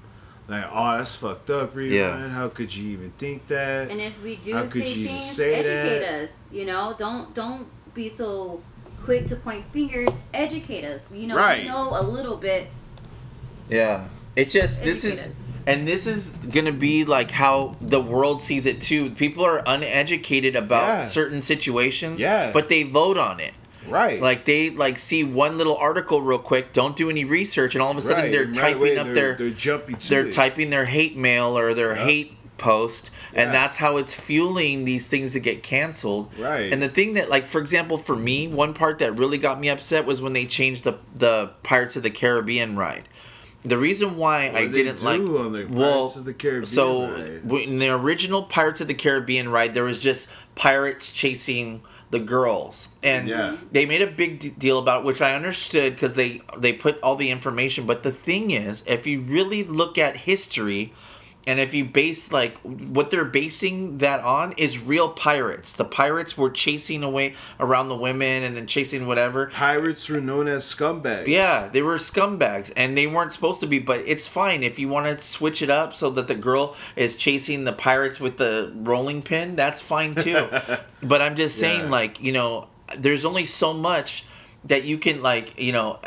like, oh, that's fucked up, Rita. Yeah. How could you even think that? And if we do How say could you even things, say educate that? us. You know, don't don't be so quick to point fingers. Educate us. You know, Right. we know a little bit. Yeah. It's just this is us. and this is gonna be like how the world sees it too. People are uneducated about Yeah. certain situations, Yeah. but they vote on it. Right. Like they like see one little article real quick, don't do any research, and all of a sudden Right, they're right typing up they're, their they're jumpy to they're it. typing their hate mail or their Yeah. hate post and Yeah. that's how it's fueling these things to get canceled Right. and the thing that like for example for me one part that really got me upset was when they changed the the pirates of the caribbean ride the reason why i What they didn't like on the well of the Caribbean so ride? in the original pirates of the caribbean ride there was just pirates chasing the girls and Yeah. they made a big d- deal about it, which i understood because they they put all the information but the thing is if you really look at history and if you base like what they're basing that on is real pirates the pirates were chasing away around the women and then chasing whatever Pirates were known as scumbags. yeah, they were scumbags and they weren't supposed to be, but it's fine if you want to switch it up so that the girl is chasing the pirates with the rolling pin, that's fine too. but I'm just saying, Yeah. like, you know, there's only so much that you can, like, you know,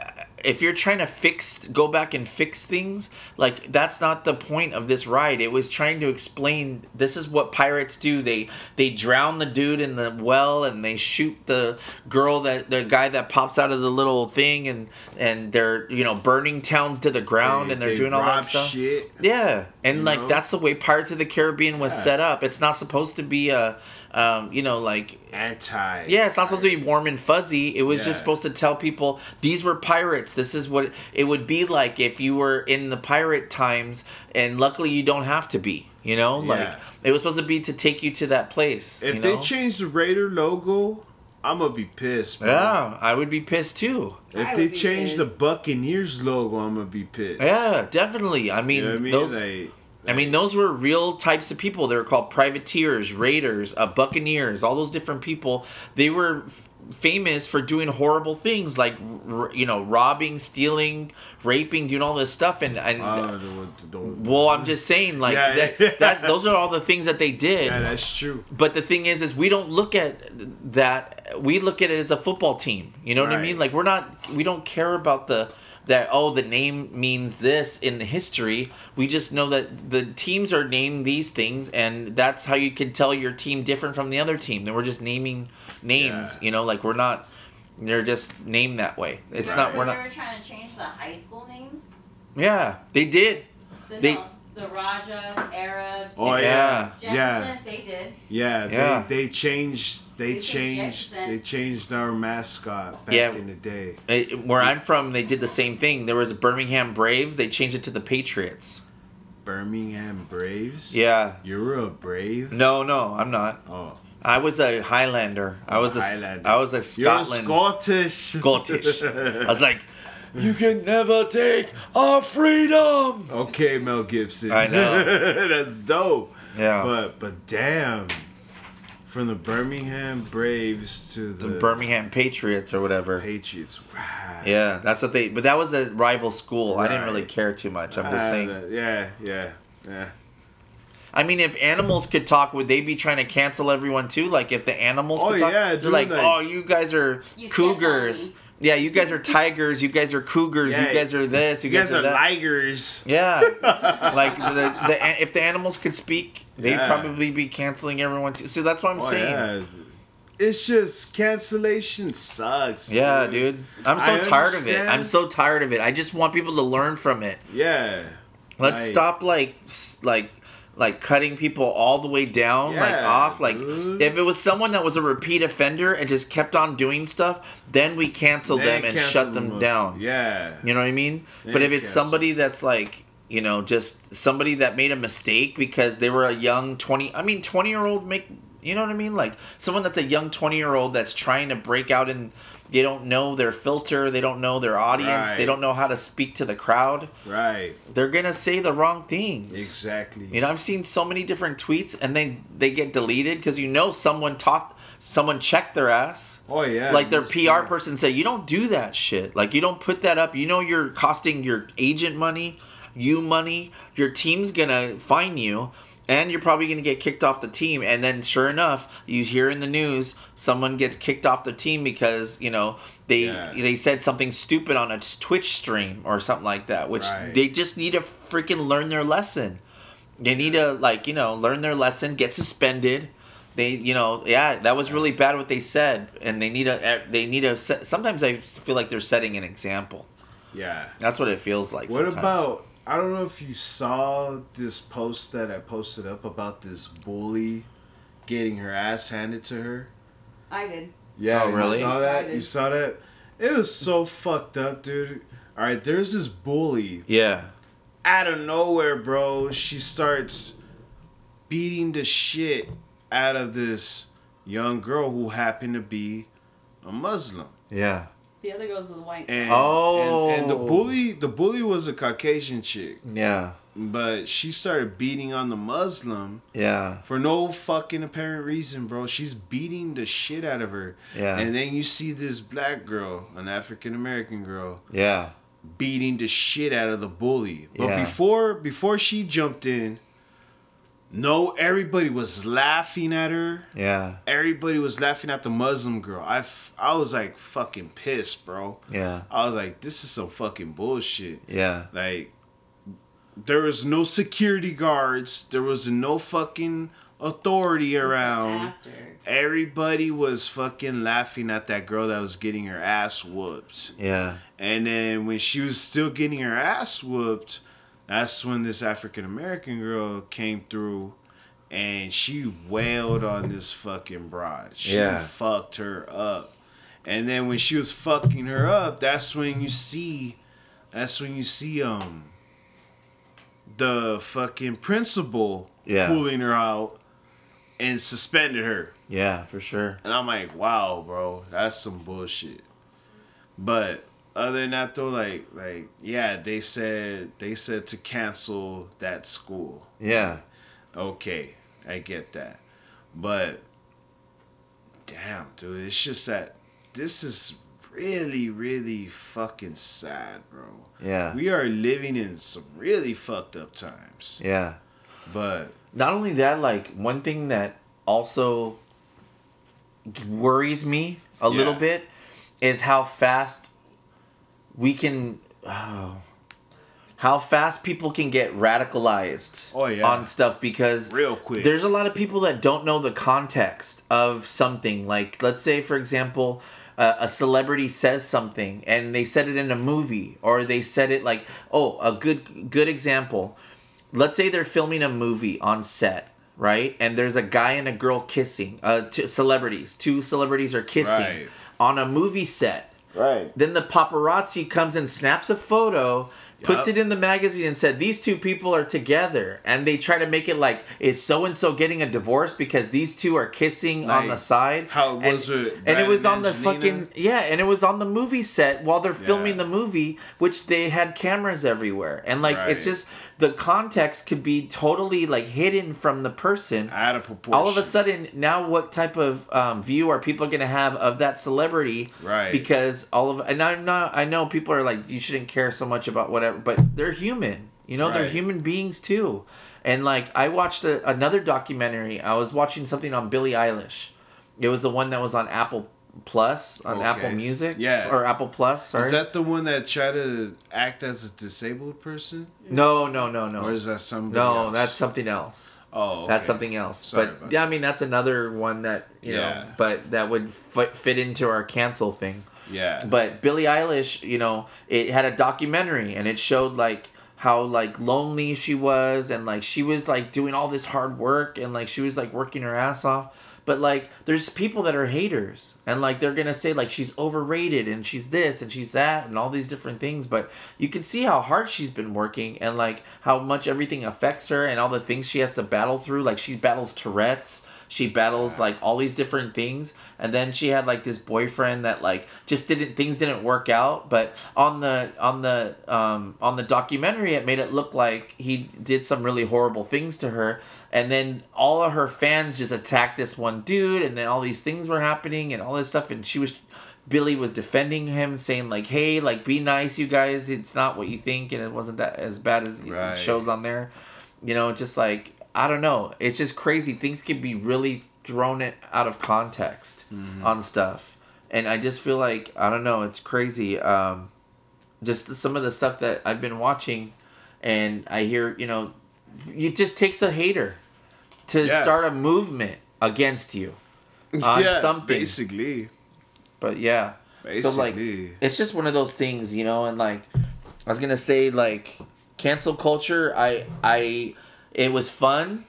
if you're trying to fix, go back and fix things, like, that's not the point of this ride. It was trying to explain this is what pirates do. They they drown the dude in the well and they shoot the girl that the guy that pops out of the little thing and and they're you know burning towns to the ground They- and they're they doing all that stuff. Shit. Yeah, and like know? that's the way Pirates of the Caribbean was Yeah. set up. It's not supposed to be a, um, you know, like Anti. yeah, it's not supposed to be warm and fuzzy. It was Yeah. just supposed to tell people these were pirates. This is what it would be like if you were in the pirate times, and luckily you don't have to be. You know, like it was supposed to be to take you to that place. If you they know? change the Raider logo, I'm gonna be pissed. Bro. yeah, I would be pissed too. If they would change pissed. the Buccaneers logo, I'm gonna be pissed. Yeah, definitely. I mean, You know what I mean? those. Like, I mean, those were real types of people. They were called privateers, raiders, uh, buccaneers, all those different people. They were f- famous for doing horrible things like, r- you know, robbing, stealing, raping, doing all this stuff. And, and I don't know what well, I'm just saying, like, Yeah, that, yeah. that, those are all the things that they did. yeah, that's true. But the thing is, is we don't look at that. We look at it as a football team. You know what I mean? Like we're not. We don't care about the that. Oh, the name means this in the history. We just know that the teams are named these things, and that's how you can tell your team different from the other team. And we're just naming names. Yeah. You know, like we're not. They're just named that way. It's Right. not. We're they not. were trying to change the high school names. Yeah, they did. The, They- no, the Rajas, Arabs, Oh Yeah. yeah, yeah, they did. yeah. Yeah. They they changed. They, They changed changed. They changed our mascot back Yeah. in the day. Uh, Where I'm from, they did the same thing. There was a Birmingham Braves. They changed it to the Patriots. Birmingham Braves. Yeah. You're a Brave. No, no, I'm not. Oh, I was a Highlander. I was a S- Highlander. I was a Scotland. you're Scottish. Scottish. I was like, you can never take our freedom. okay, Mel Gibson. I know. That's dope. Yeah, But but damn, from the Birmingham Braves to the, the Birmingham Patriots or whatever. Patriots. Wow. Yeah, that's what they. But that was a rival school. I didn't really care too much. I'm just Ah, saying. that- yeah, yeah, yeah. I mean, if animals could talk, would they be trying to cancel everyone too? Like if the animals Oh, could talk, yeah, they're like, like- oh, you guys are You cougars. skip on me. Yeah, you guys are tigers. You guys are cougars. Yeah, you guys are this. You, You guys are are that. ligers. Yeah, like the, the if the animals could speak, they'd Yeah. probably be canceling everyone too. So that's what I'm Oh, saying. yeah. It's just cancellation sucks. Yeah, dude. I'm so I tired of it. I'm so tired of it. I just want people to learn from it. Yeah. Let's Like- stop like like like cutting people all the way down like off like dude. if it was someone that was a repeat offender and just kept on doing stuff then we cancel Then them and cancel shut them up. down Yeah. you know what i mean Then but if it's cancel. somebody that's like you know just somebody that made a mistake because they were a young 20 i mean 20 year old make you know what i mean like someone that's a young 20 year old that's trying to break out and they don't know their filter they don't know their audience they don't know how to speak to the crowd Right. they're gonna say the wrong things Exactly. you know i've seen so many different tweets and they they get deleted because you know someone taught someone checked their ass Oh yeah. like their PR definitely. person said, you don't do that shit. Like you don't put that up. You know you're costing your agent money, you money. Your team's gonna fine you, and you're probably gonna get kicked off the team. And then sure enough, you hear in the news someone gets kicked off the team because you know they Yeah. they said something stupid on a Twitch stream or something like that. Which Right. they just need to freaking learn their lesson. They need to like you know learn their lesson, get suspended. They you know yeah that was really bad what they said, and they need a eh, they need a. Sometimes I feel like they're setting an example. Yeah. That's what it feels like. What sometimes. about I don't know if you saw this post that I posted up about this bully getting her ass handed to her. I did. Yeah, Oh, really? You saw that? You saw that? It was so fucked up, dude. All right, there's this bully Yeah. out of nowhere, bro. She starts beating the shit out of this young girl who happened to be a Muslim. Yeah. The other girls with the white. And, Oh. and, and the oh. bully, the bully was a Caucasian chick, Yeah. but she started beating on the Muslim Yeah. for no fucking apparent reason, bro. She's beating the shit out of her. Yeah. And then you see this black girl, an African American girl, Yeah. beating the shit out of the bully. But Yeah. before before she jumped in, no, everybody was laughing at her. Yeah. Everybody was laughing at the Muslim girl. I, f- I was like fucking pissed, bro. Yeah. I was like, this is some fucking bullshit. Yeah. Like, there was no security guards. There was no fucking authority around. After. Everybody was fucking laughing at that girl that was getting her ass whooped. Yeah. And then when she was still getting her ass whooped, that's when this African American girl came through and she wailed on this fucking broad. She Yeah. fucked her up. And then when she was fucking her up, that's when you see that's when you see um the fucking principal Yeah. pulling her out and suspended her. Yeah. For sure. And I'm like, wow, bro, that's some bullshit. But other than that though, like like yeah, they said they said to cancel that school. Yeah. Okay, I get that. But damn, dude, it's just that this is really, really fucking sad, bro. Yeah. We are living in some really fucked up times. Yeah. But Not only that, like one thing that also worries me a little bit is how fast we can oh, how fast people can get radicalized Oh, yeah. on stuff because real quick. there's a lot of people that don't know the context of something. Like, let's say, for example, uh, a celebrity says something and they said it in a movie, or they said it like, oh, a good good example. Let's say they're filming a movie on set, right? And there's a guy and a girl kissing. Uh, two celebrities, two celebrities are kissing Right. on a movie set. Right. Then the paparazzi comes and snaps a photo, puts it in the magazine, and said these two people are together. And they try to make it like is so and so getting a divorce because these two are kissing on the side. how and, was it, And it was on the fucking yeah, and it was on the movie set while they're filming Yeah. the movie, which they had cameras everywhere. And like it's just the context could be totally like hidden from the person Out of proportion. all of a sudden now what type of um, view are people going to have of that celebrity Right. because all of and i'm not i know people are like you shouldn't care so much about whatever but they're human you know they're human beings too and like i watched a, another documentary i was watching something on billie eilish it was the one that was on apple plus on Okay. apple music Yeah. or apple plus sorry Is that the one that tried to act as a disabled person? no no no no Or is that somebody no else? that's something else Oh, okay. That's something else. Sorry but yeah, I mean that's another one that you know, Yeah. but that would fit, fit into our cancel thing. Yeah. But Billie Eilish, you know, it had a documentary and it showed like how like lonely she was and like she was like doing all this hard work and like she was like working her ass off. But like there's people that are haters and like they're gonna say like she's overrated and she's this and she's that and all these different things. But you can see how hard she's been working and like how much everything affects her and all the things she has to battle through. Like she battles Tourette's she battles like all these different things. And then she had like this boyfriend that like just didn't things didn't work out. But on the on the um on the documentary it made it look like he did some really horrible things to her. And then all of her fans just attacked this one dude. And then all these things were happening and all this stuff. And she was Billie was defending him, saying like, "Hey, like, be nice, you guys. It's not what you think, and it wasn't that as bad as it shows on there." You know, just like I don't know. It's just crazy. Things can be really thrown it out of context on stuff, and I just feel like I don't know. It's crazy. Um, just some of the stuff that I've been watching, and I hear you know, it just takes a hater to Yeah. start a movement against you on yeah, something. basically. But yeah. So like it's just one of those things, you know, and like I was gonna say like cancel culture. I I it was fun.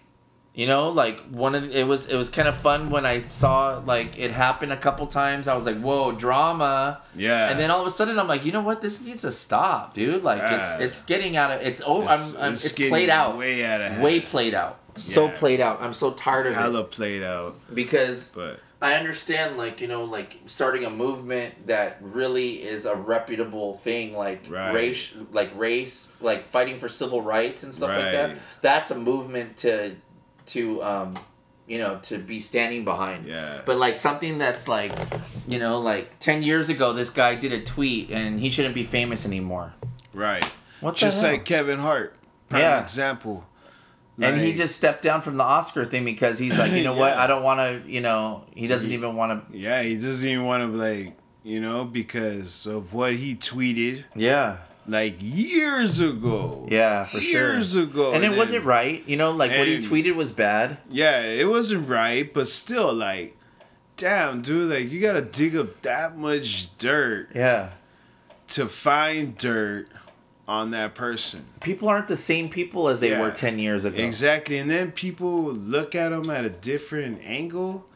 You know, like one of the, it was it was kind of fun when I saw like it happen a couple times. I was like, "Whoa, drama!" Yeah. And then all of a sudden, I'm like, you know what? This needs to stop, dude. Like Yeah. it's it's getting out of it's oh It's- I'm, I'm it's it's, played out way out of hand. way played out so played out. I'm so tired of it Hella played out, because but I understand, like you know, like starting a movement that really is a reputable thing, like Right. race, like race, like fighting for civil rights and stuff like that. That's a movement to, to, um, you know, to be standing behind. yeah. But like something that's like, you know, like ten years ago, this guy did a tweet and he shouldn't be famous anymore. right. What Just like Kevin Hart. Prime Yeah. example. And he just stepped down from the Oscar thing because he's like, you know what? I don't want to, you know, he doesn't He- even want to. Yeah, he doesn't even want to like, you know, because of what he tweeted Yeah. like years ago. Yeah, for sure. years ago. and it wasn't right. You know, like what he tweeted was bad. Yeah, it wasn't right, but still, like, damn, dude, like you gotta dig up that much dirt Yeah. to find dirt on that person. People aren't the same people as they Yeah. were 10 years ago. Exactly, and then people look at them at a different angle,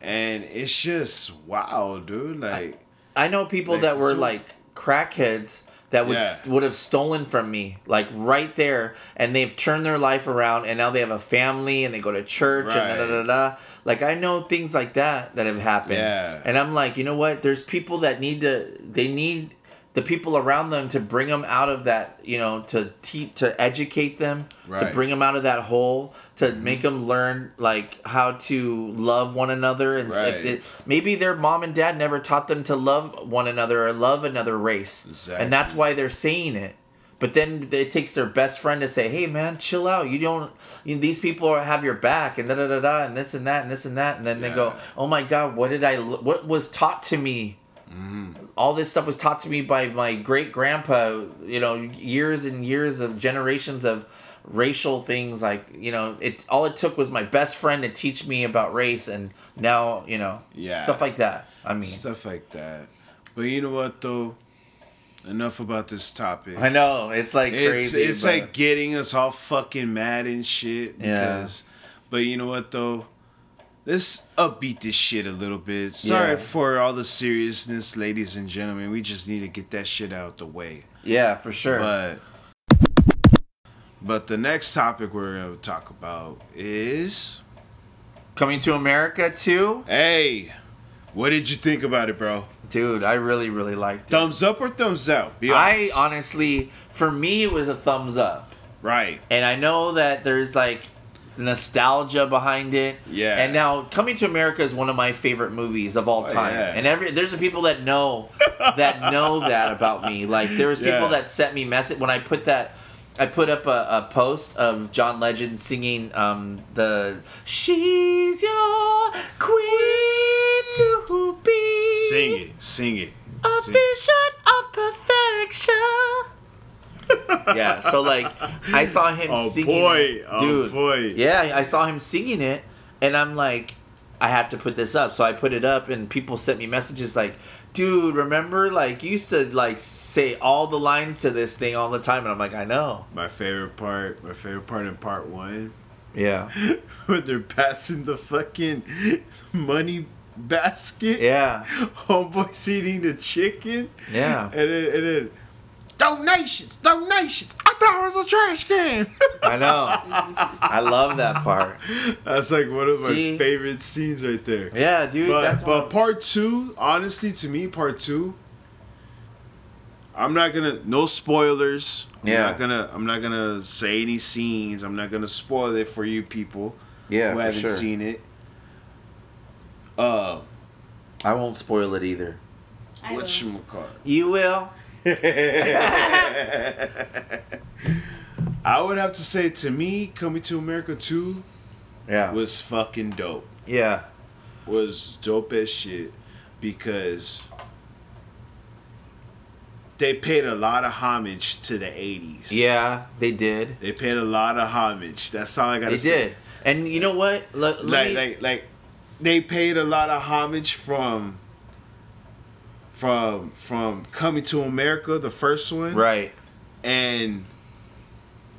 and it's just wow, dude. Like, I know people Like, that were so- like crackheads that would Yeah. would have stolen from me like right there and they've turned their life around and now they have a family and they go to church and da da da da like I know things like that that have happened Yeah. and I'm like you know what there's people that need to they need the people around them to bring them out of that you know to te- to educate them to Right. Mm-hmm. bring them out of that hole to make them learn like how to love one another and Right. it, maybe their mom and dad never taught them to love one another or love another race Exactly. and that's why they're saying it but then it takes their best friend to say hey man chill out you don't you, know, these people have your back and da da da da and this and that and this and that and then they go oh my god what did i what was taught to me all this stuff was taught to me by my great grandpa you know years and years of generations of racial things like you know it all it took was my best friend to teach me about race and now you know Yeah. stuff like that i mean stuff like that. But you know what, though? Enough about this topic. i know it's like it's crazy it's but- like getting us all fucking mad and shit. Yeah. Because, but you know what though? Let's upbeat this shit a little bit. Sorry Yeah. for all the seriousness, ladies and gentlemen. We just need to get that shit out the way. yeah for sure But but the next topic we're gonna talk about is coming to america too hey, what did you think about it, bro? dude i really really liked it Thumbs up or thumbs out? I honestly for me it was a thumbs up right. and I know that there's like nostalgia behind it. Yeah. And now Coming to America is one of my favorite movies of all Oh, time. yeah. And every there's people that know that know that about me. Like there was people Yeah. that sent me message when I put that I put up a, a post of John Legend singing um, the "She's Your Queen to Be." Sing it. Sing it. A Sing- vision of perfection. Yeah, so like I saw him Oh, singing, boy. it. Oh, dude. boy. Yeah, I saw him singing it, and I'm like, I have to put this up. So I put it up, and people sent me messages like, "Dude, remember like you used to like say all the lines to this thing all the time," and I'm like, I know. My favorite part, my favorite part in part one, Yeah, when they're passing the fucking money basket. yeah, Homeboy's eating the chicken. yeah. And then, and then, donations, donations. I thought it was a trash can. I know. I love that part. That's like one of my favorite scenes right there. Yeah, dude. But, that's but part two, honestly, to me, part two, I'm not gonna no spoilers. I'm Yeah. not gonna I'm not gonna say any scenes. I'm not gonna spoil it for you people Yeah, who for haven't sure. seen it. Uh, I won't spoil it either. I what will. you call You will. I would have to say to me, Coming to America 2 Yeah. was fucking dope. Yeah. Was dope as shit because they paid a lot of homage to the 80s. Yeah, they did. They paid a lot of homage. That's all I gotta They say. did. And you know what? Like, me, like, like, they paid a lot of homage from, from, from Coming to America, the first one, right. and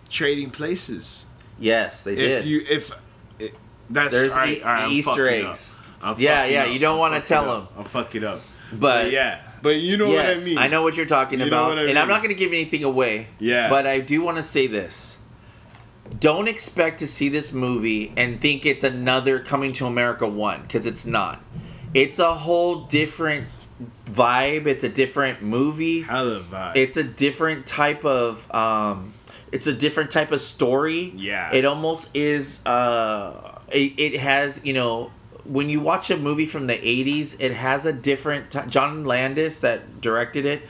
trading places. Yes, they If did. you if it, that's There's alright, e- alright, I'm Easter eggs. Yeah, yeah, up. you don't wanna tell them. I'll fuck it up. but yeah, but you know yes, what I mean. I know what you're talking You about, and I'm not going to give anything away. Yeah. But I do want to say this: don't expect to see this movie and think it's another Coming to America one, because it's not. It's a whole different vibe. It's a different movie. Hella vibe. It's a different type of. Um, it's a different type of story. Yeah. It almost is. Uh, it, it has you know when you watch a movie from the 80s it has a different t- john landis that directed it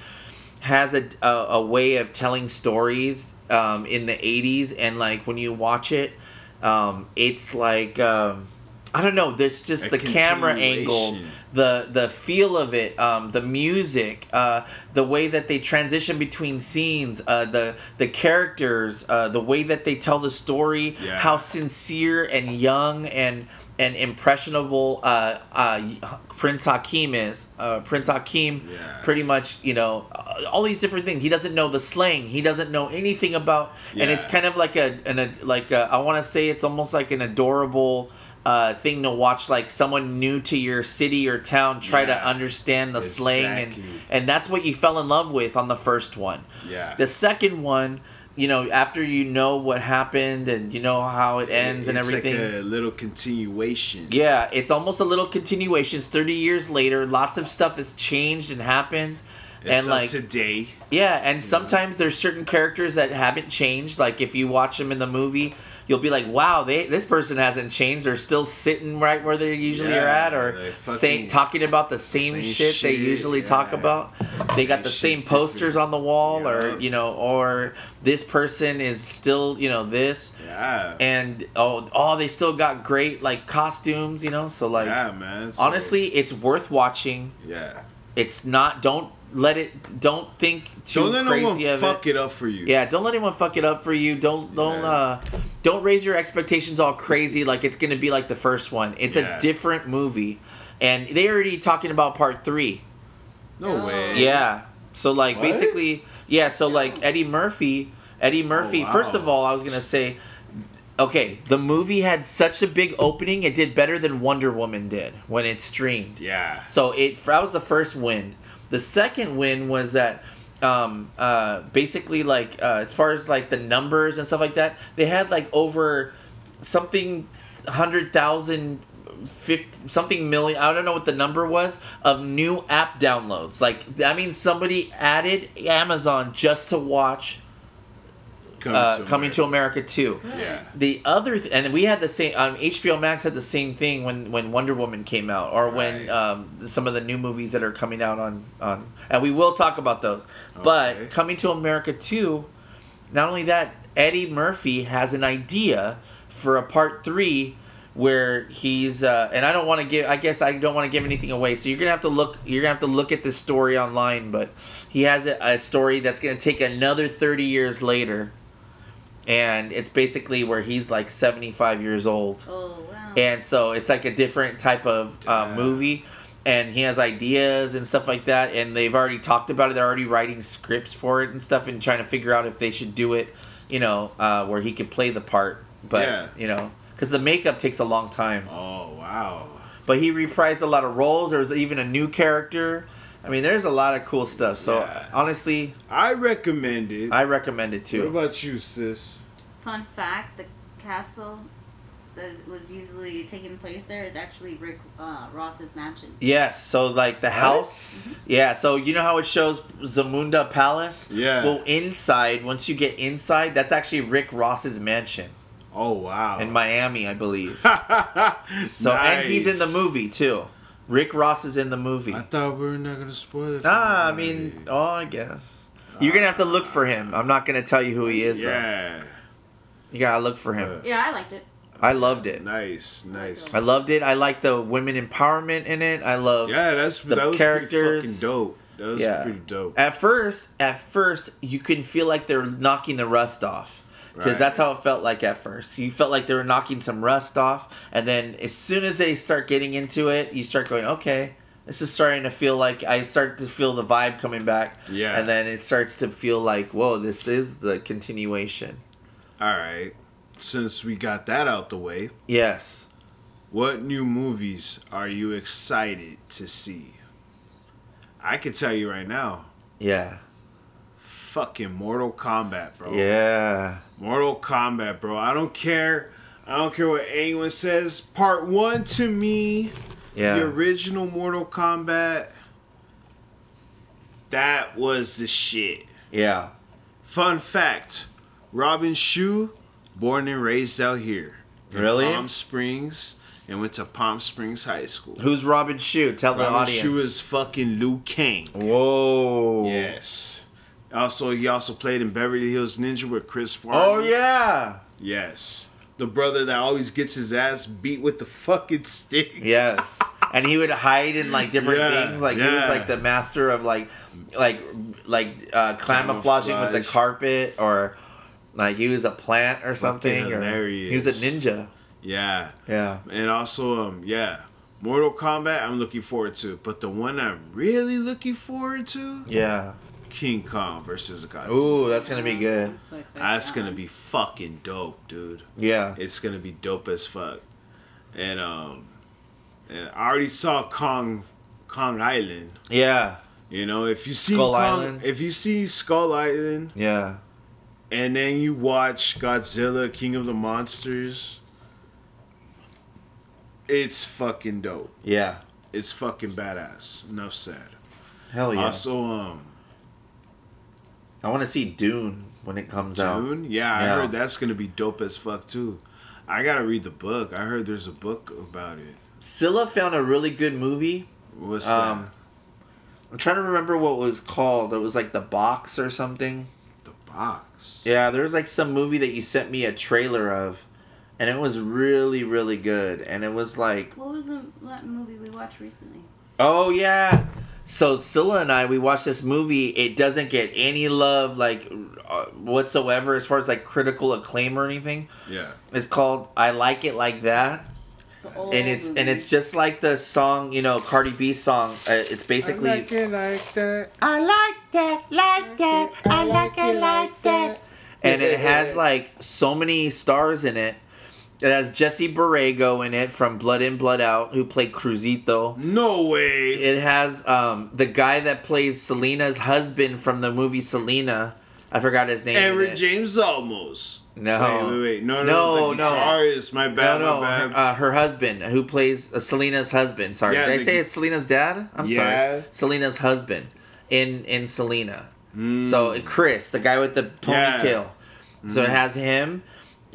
has a, a, a way of telling stories um, in the 80s and like when you watch it um, it's like um, i don't know there's just the camera angles the the feel of it um, the music uh, the way that they transition between scenes uh, the the characters uh, the way that they tell the story Yeah. how sincere and young and and impressionable uh, uh, Prince Akeem is. Uh, Prince Akeem, Yeah. pretty much, you know, all these different things. He doesn't know the slang. He doesn't know anything about, and it's kind of like a, an, a like a, I want to say it's almost like an adorable. Uh, thing to watch like someone new to your city or town try to understand the slang and and that's what you fell in love with on the first one Yeah. the second one you know after you know what happened and you know how it ends and everything Like a little continuation. yeah, it's almost a little continuation. It's 30 years later. Lots of stuff has changed and happened. It's and like today. yeah, and sometimes there's certain characters that haven't changed. Like if you watch them in the movie, you'll be like, "Wow, they this person hasn't changed. They're still sitting right where they usually are at, or they saying talking about the same, same shit, they shit, usually talk about. They got Same the same posters on the wall, or you know, or this person is still you know this, Yeah. and oh oh they still got great like costumes, you know. So like yeah, man. So, honestly, it's worth watching. Yeah. It's not. Don't let it. Don't think too Don't let crazy no one of fuck it. it. up for you. Yeah, don't let anyone fuck it up for you. Don't don't Yeah. uh don't raise your expectations all crazy like it's gonna be like the first one. It's Yeah. a different movie, and they already talking about part three. No Oh. way. Yeah. So like What? basically, yeah. So like Eddie Murphy, Eddie Murphy. wow. First of all, I was gonna say, okay, the movie had such a big opening. It did better than Wonder Woman did when it streamed. Yeah. So it that was the first win. The second win was that um, uh, basically like uh, as far as like the numbers and stuff like that, they had like over something hundred thousand. 50, something million i don't know what the number was of new app downloads like i mean somebody added amazon just to watch Coming, uh, to, coming to america 2 Yeah. the other th- and we had the same um, hbo max had the same thing when when wonder woman came out or when um, some of the new movies that are coming out on on and we will talk about those. But coming to america 2 not only that eddie murphy has an idea for a part three where he's uh, and i don't want to give i guess i don't want to give anything away so you're gonna have to look you're gonna have to look at this story online but he has a, a story that's gonna take another 30 years later and it's basically where he's like 75 years old. Oh wow. and so it's like a different type of uh, movie. And he has ideas and stuff like that. And they've already talked about it. They're already writing scripts for it and stuff and trying to figure out if they should do it you know uh, where he could play the part. But Yeah. you know because the makeup takes a long time. Oh wow. but he reprised a lot of roles. There was even a new character i mean there's a lot of cool stuff so Yeah. honestly I recommend it. i recommend it too. what about you, sis? Fun fact: the castle that was usually taking place there is actually Rick uh, Ross's mansion. Yes, so like the house. Yeah, so you know how it shows Zamunda Palace? Yeah. Well, inside, once you get inside, that's actually Rick Ross's mansion Oh wow. in Miami, I believe. So and he's in the movie too. Rick Ross is in the movie. I thought we were not gonna spoil it. for Ah, I mean, oh, I guess. You're gonna have to look for him. I'm not gonna tell you who he is. though. yeah. You gotta look for him. Yeah, I liked it. I loved it. Nice, nice. I loved it. I like the women empowerment in it. I love. Yeah, that's The that was characters. Fucking dope. That was Yeah. pretty dope. At first, at first, you can feel like they're knocking the rust off. Because Right. that's how it felt like at first. You felt like they were knocking some rust off, and then as soon as they start getting into it, you start going, okay, this is starting to feel like I start to feel the vibe coming back. Yeah. And then it starts to feel like, whoa, this is the continuation. All right. Since we got that out the way, Yes. what new movies are you excited to see? I can tell you right now, Yeah. Fucking Mortal Kombat, bro. Yeah. Mortal Kombat, bro. I don't care. I don't care what anyone says. Part one to me, Yeah. the original Mortal Kombat, that was the shit. Yeah. Fun fact Robin Shou, born and raised out here. Really? Palm Springs and went to Palm Springs High School. Who's Robin Shou? Tell the Robin audience. Shou is fucking Liu Kang. Whoa. Yes. Also, he also played in Beverly Hills Ninja with Chris Farley. Oh yeah. Yes. The brother that always gets his ass beat with the fucking stick. Yes. and he would hide in like different Yeah, things. Like he was like the master of like like like uh camouflaging with the carpet or like he was a plant or something. Or, he was a ninja. Yeah. Yeah. And also, um, yeah. Mortal Kombat, I'm looking forward to. But the one I'm really looking forward to, Yeah. King Kong versus Godzilla. Ooh, that's gonna be good. I'm so excited That's that gonna be fucking dope, dude. Yeah. It's gonna be dope as fuck. And um, and I already saw Kong, Kong Island. Yeah. You know, if you see Skull Kong, Island. if you see Skull Island, Yeah. and then you watch Godzilla, King of the Monsters, it's fucking dope. Yeah. It's fucking badass. Enough said. Hell yeah. Also, um, I want to see Dune when it comes out. Dune. Yeah, I Yeah. heard that's gonna be dope as fuck too. I gotta read the book. I heard there's a book about it. Silla found a really good movie. What's Um, I'm trying to remember what it was called. It was like The Box or something. The box. Yeah, there was like some movie that you sent me a trailer of, and it was really, really good. And it was like, What was the that movie we watched recently? oh yeah. So Silla and I, we watched this movie. It doesn't get any love, like uh, whatsoever, as far as like critical acclaim or anything. Yeah. It's called "I Like It Like That," It's an and it's and it's just like the song, you know, Cardi B song. Uh, it's basically. I like it like that. I like that, like that, I like it like that. And it has like so many stars in it. It has Jesse Borrego in it from Blood In, Blood Out, who played Cruzito. No way. It has um, the guy that plays Selena's husband from the movie Selena. I forgot his name. Eric. James Olmos. No. Wait, wait, wait. No, no, No, no. guitarist. My bad, no, my her, uh, her husband, who plays uh, Selena's husband. Sorry, Yeah, did I say it's Selena's dad? I'm Yeah. sorry. Selena's husband in in Selena. Mm. So Chris, the guy with the ponytail. Yeah. ponytail. So it has him.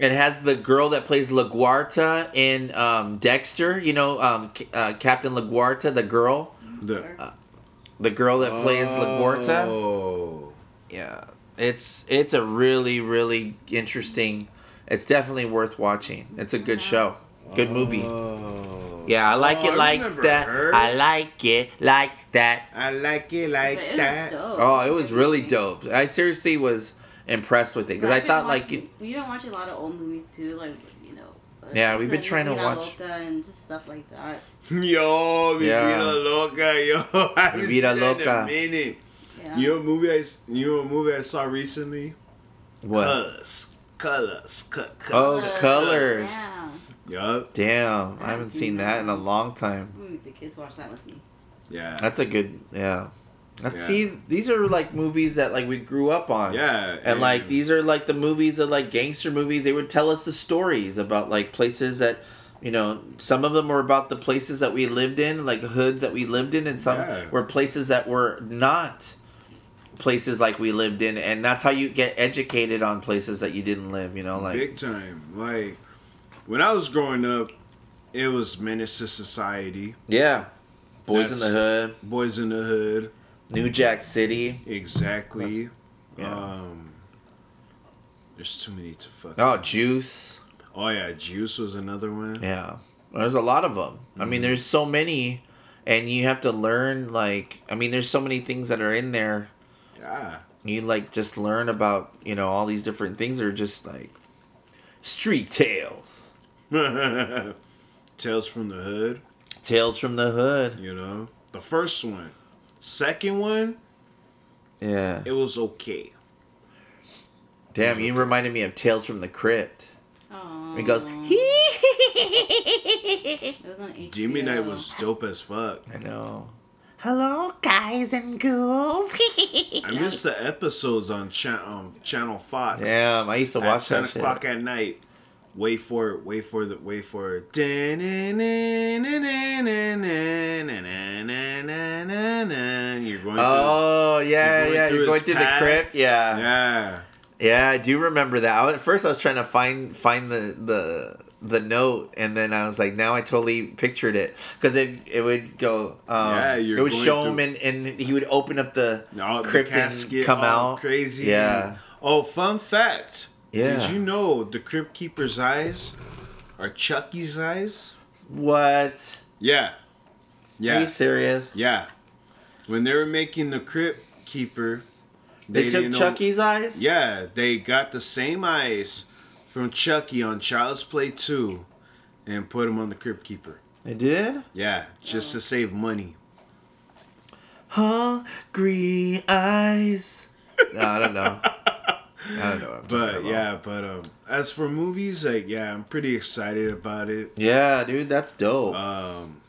It has the girl that plays LaGuerta in um, Dexter. You know, um, C- uh, Captain LaGuerta, the girl, The, the girl that plays LaGuerta. Oh. Yeah, it's it's a really really interesting. It's definitely worth watching. It's a good show, good movie. Oh. Yeah, I like Oh, it like remember that. her. I like it like that. I like it But like it that. was dope. Oh, it was really dope. I seriously was impressed with it because I I've been thought like you, we've been watching a lot of old movies too, like you know. Yeah, we've been like trying to Vida watch- Loca and just stuff like that. Yo, mi Yeah. vida loca, yo. I haven't Mi vida seen in loca. a. Yeah. You know a movie I, s- you know movie I saw recently? what? Colors. Colors. Cu- Oh, colors. Colors. Yeah. Yup. Damn, I haven't seen that in a long time. I'm gonna make the kids watch that with me. Yeah. That's a good yeah. Let's Yeah. see. These are like movies that like we grew up on. yeah. And like these are like the movies of like gangster movies. They would tell us the stories about like places that, you know, some of them were about the places that we lived in, like hoods that we lived in, and some Yeah. were places that were not places like we lived in. And that's how you get educated on places that you didn't live. You know, like big time. Like when I was growing up, it was Menace to Society, yeah, Boys in the Hood, Boys in the Hood, New Jack City. exactly. yeah. Um, there's too many to fuck. Oh, Juice. Oh yeah, Juice was another one. Yeah, there's a lot of them. I mean, there's so many, and you have to learn. Like, I mean, there's so many things that are in there. Yeah. You like just learn about you know all these different things. Are just like street tales, Tales from the Hood. tales from the hood. You know, the first one, second one, Yeah, it was okay. Damn, you reminded me of Tales from the Crypt. Aww. It goes. It was on HBO. Jimmy Night was dope as fuck. I know. Hello, guys and ghouls. I missed the episodes on cha- um, Channel Fox. Damn, I used to At watch ten that shit. o'clock at night. Wait for it. Wait for the. Wait for it. You're going. Oh yeah, You're yeah. through You're going through the crypt. Yeah. yeah. Yeah, I do remember that. At first, I was trying to find find the the the note, and then I was like, now I totally pictured it because it it would go. Um, Yeah, it would show through- him, and, and he would open up the All the crypt and come out. crazy. Yeah, Oh, fun fact. Yeah. Did you know the Crypt Keeper's eyes are Chucky's eyes? what? Yeah. Yeah. Are you serious? Yeah. When they were making the Crypt Keeper, They, took didn't know- Chucky's eyes. Yeah, they got the same eyes from Chucky on Child's Play 2 and put them on the Crypt Keeper. They did. Yeah, just to save money. Hungry eyes. No, I don't know. I don't know. What I'm talking But yeah, but um, as for movies, like yeah, I'm pretty excited about it. yeah, dude, that's dope. Um,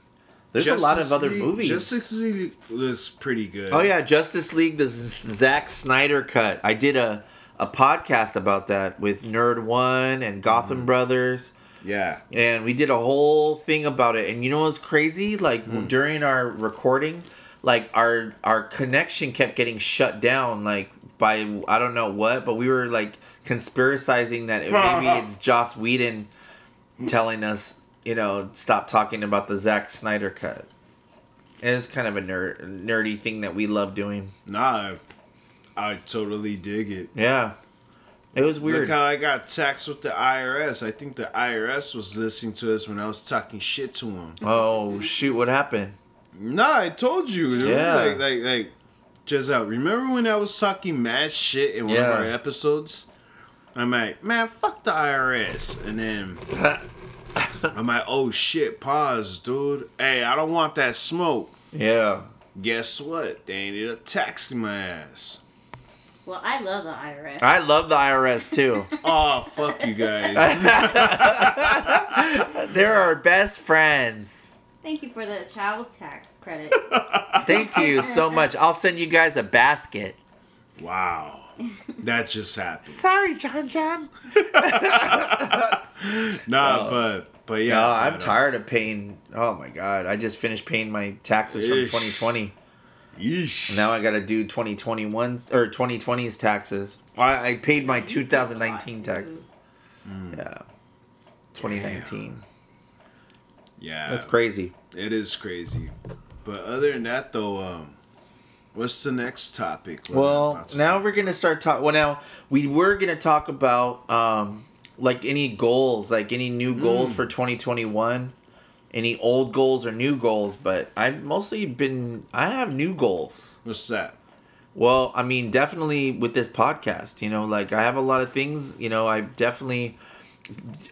There's a lot of Justice other League- movies. Justice League looks pretty good. Oh yeah, Justice League, the Zack Snyder cut. I did a a podcast about that with Nerd One and Gotham Mm-hmm. Brothers, yeah. and we did a whole thing about it. And you know what's crazy? Like Mm. during our recording, like our our connection kept getting shut down, like by I don't know what, but we were like conspiracizing that it, maybe it's Joss Whedon telling us, you know, stop talking about the Zack Snyder cut. And it's kind of a nerd, nerdy thing that we love doing. Nah, I, I totally dig it. Yeah. It was weird. Look how I got taxed with the IRS. I think the IRS was listening to us when I was talking shit to them. oh shoot, what happened? Nah, I told you. Yeah. Like, like, like, just out. Remember when I was talking mad shit in one Yeah. of our episodes? I'm like, man, fuck the IRS. And then I'm like, oh shit, pause, dude. Hey, I don't want that smoke. Yeah. Guess what? They ended up taxing my ass. Well, I love the IRS. I love the IRS too. Oh, fuck you guys. They're our best friends. Thank you for the child tax credit. Thank you so much. I'll send you guys a basket. wow. That just happened. Sorry, John John. Nah, Oh. but but yeah. Yeah, I'm but, uh, tired of paying. Oh my god, I just finished paying my taxes from 2020. Yeesh. Now I got to do 2021 or 2020's taxes. I, I paid my 2019 taxes. Yeah. 2019. yeah. That's crazy. It is crazy. But other than that, though, um, what's the next topic? Well, now we're gonna start talk. Well, now we were gonna talk about um, like any goals, like any new goals Mm. for 2021, any old goals or new goals. But I've mostly been. I have new goals. What's that? Well, I mean, definitely with this podcast, you know, like I have a lot of things. You know, I definitely.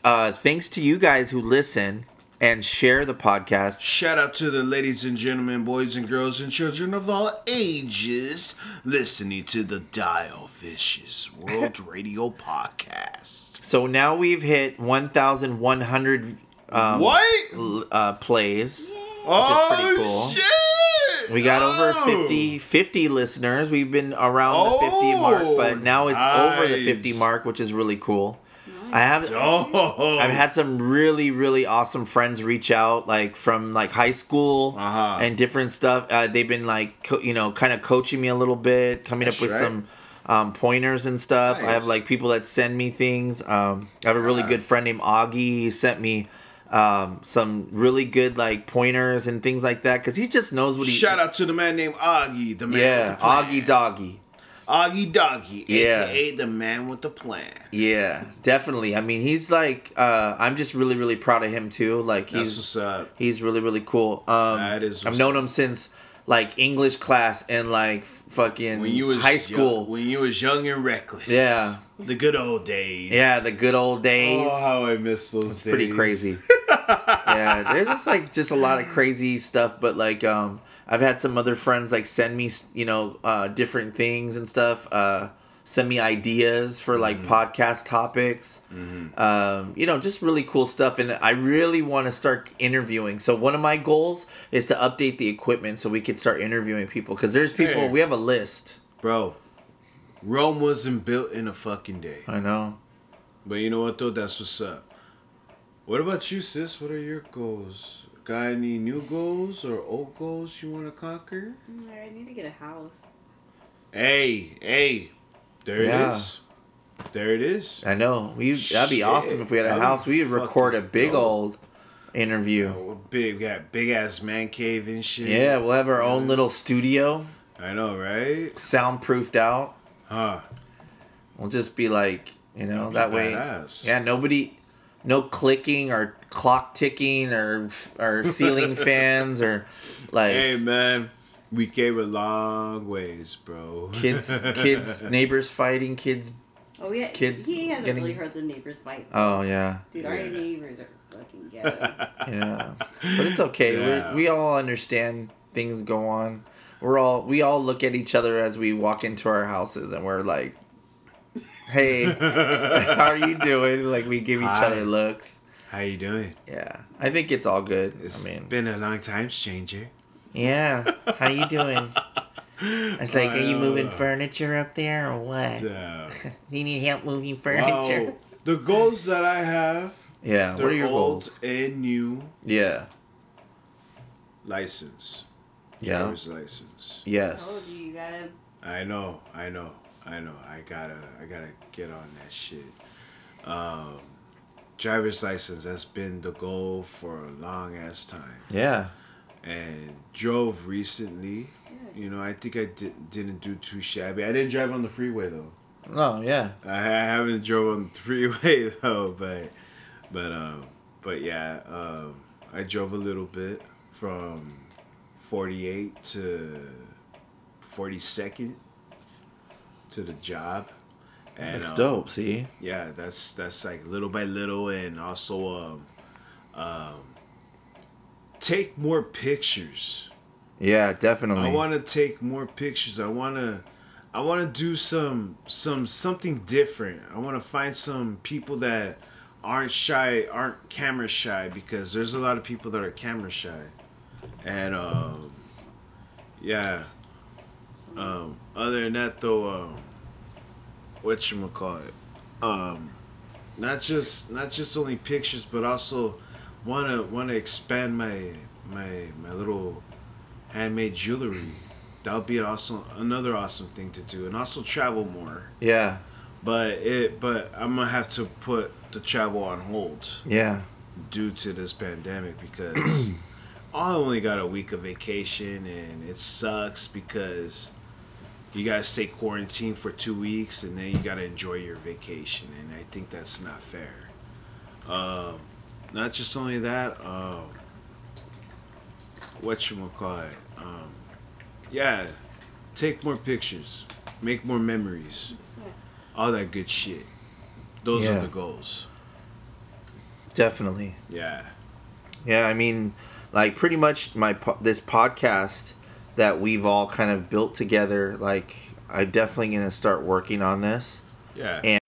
Uh, thanks to you guys who listen and share the podcast. Shout out to the ladies and gentlemen, boys and girls, and children of all ages listening to the Dio Vicious World Radio Podcast. So now we've hit 1,100 um, what? l- uh, plays. oh, pretty cool. shit! We got over Oh. 50, 50 listeners. We've been around the 50 mark, but now it's over the 50 mark, which is really cool. I have Oh, I've had some really really awesome friends reach out like from like high school Uh-huh. and different stuff. Uh, they've been like co- you know kind of coaching me a little bit, coming up with right. some um, pointers and stuff. I have like people that send me things. Um, I have a really Yeah. good friend named Augie. He sent me um, some really good like pointers and things like that because he just knows what he. Shout out to the man named Augie, the man Yeah. Augie Doggy. Augie Doggy, Yeah. aka the man with the plan. Yeah, definitely. I mean, he's like, uh, I'm just really, really proud of him too. Like, he's he's really, really cool. Um, That is I've known up. him since like English class and like fucking When you was high young- school. when you was young and reckless. yeah, the good old days. yeah, the good old days. Oh, how I miss those it's pretty crazy. yeah, there's just like just a lot of crazy stuff, but like um, I've had some other friends like send me you know uh, different things and stuff. Uh, send me ideas for like podcast topics. Um, you know, just really cool stuff. And I really want to start interviewing. So one of my goals is to update the equipment so we can start interviewing people. Because there's people Hey. we have a list. Bro, Rome wasn't built in a fucking day. I know. But you know what though? That's what's up. What about you, sis? What are your goals? Got any new goals or old goals you want to conquer? I need to get a house. Hey, hey, there Yeah. it is. There it is. I know. We that'd be Shit, awesome if we had a house. We'd record a big dope. old interview. Oh, we're big, we got big ass man cave and shit. Yeah, we'll have our own little studio, I know, right? soundproofed out. Huh? We'll just be like, you know, That'd that way. badass. Yeah, nobody, no clicking or clock ticking or or ceiling fans or like Hey man, we came a long ways, bro. kids, kids, neighbors fighting, kids. Oh yeah, Kids He hasn't getting- really heard the neighbors fight. Oh yeah, Dude, our Yeah. neighbors are fucking ghetto. yeah, but it's okay. Yeah. We're, we all understand things go on. We're all we all look at each other as we walk into our houses and we're like, "Hey, how are you doing?" Like we give each Hi. other looks. How you doing? Yeah, I think it's all good. It's I mean, been a long time, stranger. yeah. How you doing? It's like, are you moving Uh, furniture up there or what? Yeah. Do you need help moving furniture? Wow. The goals that I have, Yeah. they're What are your old goals? and new. Yeah. License. Yeah. Driver's license. Told Yes. you, you gotta. I know, I know, I know. I gotta, I gotta get on that shit. Um, driver's license. That's been the goal for a long ass time. Yeah. And drove recently. You know, I think I did, didn't do too shabby. I didn't drive on the freeway though. Oh yeah. I haven't drove on the freeway though, but but um but yeah, um I drove a little bit from 48 to 42nd to the job. And That's um, dope. See. Yeah, that's that's like little by little and also um um take more pictures. Yeah, definitely. I want to take more pictures. I want to I want to do some some something different. I want to find some people that aren't shy, aren't camera shy because there's a lot of people that are camera shy. And um yeah. Um other than that though um what you call it? Um not just not just only pictures but also want to want to expand my my my little handmade jewelry. That would be also another awesome thing to do, and also travel more. yeah. But it, but I'm gonna have to put the travel on hold Yeah. due to this pandemic because I only got a week of vacation, and it sucks because you gotta stay quarantined for two weeks, and then you gotta enjoy your vacation, and I think that's not fair. Um, not just only that, um, what you call it? Um, yeah, take more pictures, make more memories, all that good shit. Those Yeah. are the goals. Definitely. Yeah. Yeah. I mean, like pretty much my po- this podcast that we've all kind of built together. Like, I'm definitely gonna start working on this. Yeah. And-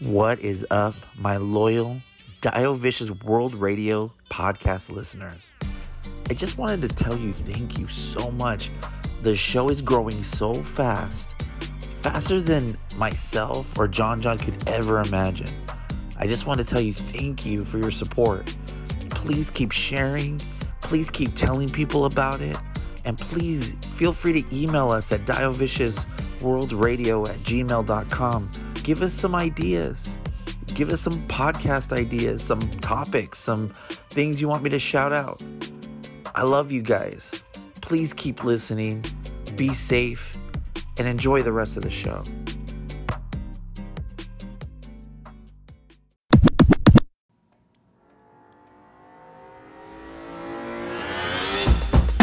What is up, my loyal Dio Vicious World Radio podcast listeners? I just wanted to tell you thank you so much. The show is growing so fast, faster than myself or John John could ever imagine. I just want to tell you thank you for your support. Please keep sharing, please keep telling people about it, and please feel free to email us at dioviciousworldradio at gmail.com. Give us some ideas. Give us some podcast ideas, some topics, some things you want me to shout out. I love you guys. Please keep listening, be safe, and enjoy the rest of the show.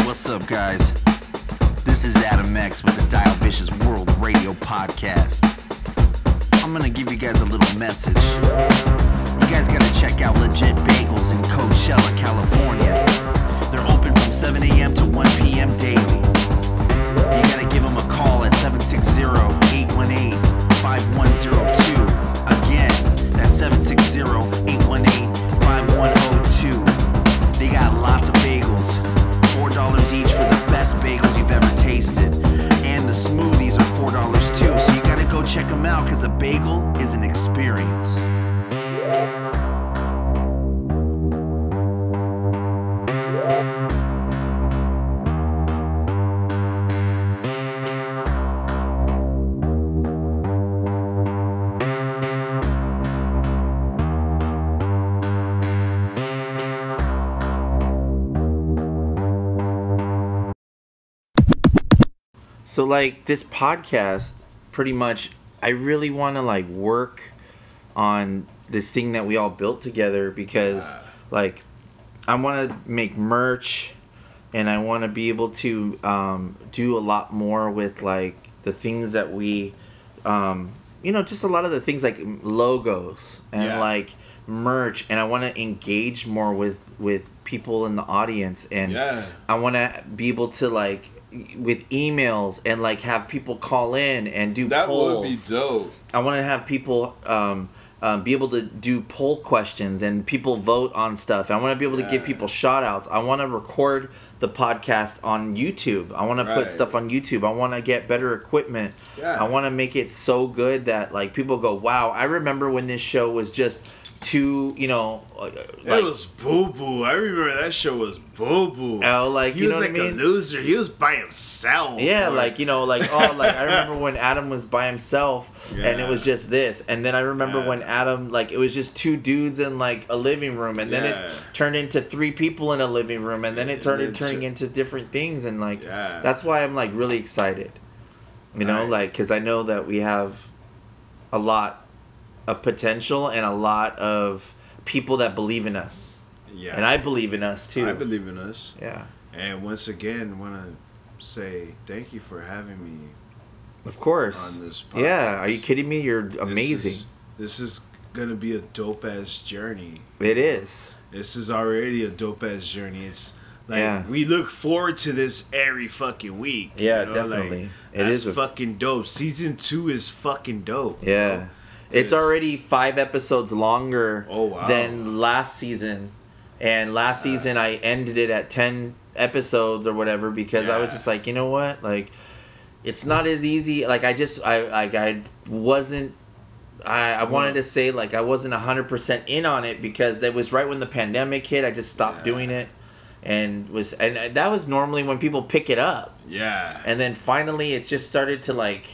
What's up, guys? This is Adam X with the Dio Vicious World Radio Podcast. Like this podcast, pretty much, I really want to like work on this thing that we all built together because like I want to make merch and I want to be able to um, do a lot more with like the things that we, um, you know, just a lot of the things like logos and Yeah. like merch, and I want to engage more with with people in the audience and Yeah. I want to be able to like with emails and like have people call in and do That polls. would be dope. I want to have people um, um, be able to do poll questions and people vote on stuff. I want to be able to give people shout outs. I want to record the podcast on YouTube. I want to put stuff on YouTube. I want to get better equipment. Yeah. I want to make it so good that like people go, "Wow, I remember when this show was just too, you know, uh, It was boo boo. I remember that show was boo boo. Oh, like, he you was know what like I a mean? loser. He was by himself. Yeah, Or- like you know, like oh, like I remember when Adam was by himself, and it was just this, and then I remember Yeah. when Adam, like it was just two dudes in like a living room, and then Yeah. it turned into three people in a living room, and then it started turning into different things, and like Yeah. that's why I'm like really excited, you know, Right. like because I know that we have a lot of potential and a lot of people that believe in us, yeah. and I believe in us too. I believe in us. yeah, And once again, want to say thank you for having me. of course. On this yeah, are you kidding me? You're This amazing. is- This is gonna be a dope ass journey. It is. This is already a dope ass journey. It's like Yeah. we look forward to this every fucking week. Yeah, you know, definitely. Like, It is a- fucking dope. Season two is fucking dope. Yeah. know? It's already five episodes longer Oh, wow. than last season. And last season I ended it at 10 episodes or whatever because I was just like, you know what? Like it's not as easy. Like I just I like I wasn't I, I wanted to say like I wasn't 100% in on it because that was right when the pandemic hit. I just stopped Yeah. doing it and was and that was normally when people pick it up. Yeah. And then finally it just started to like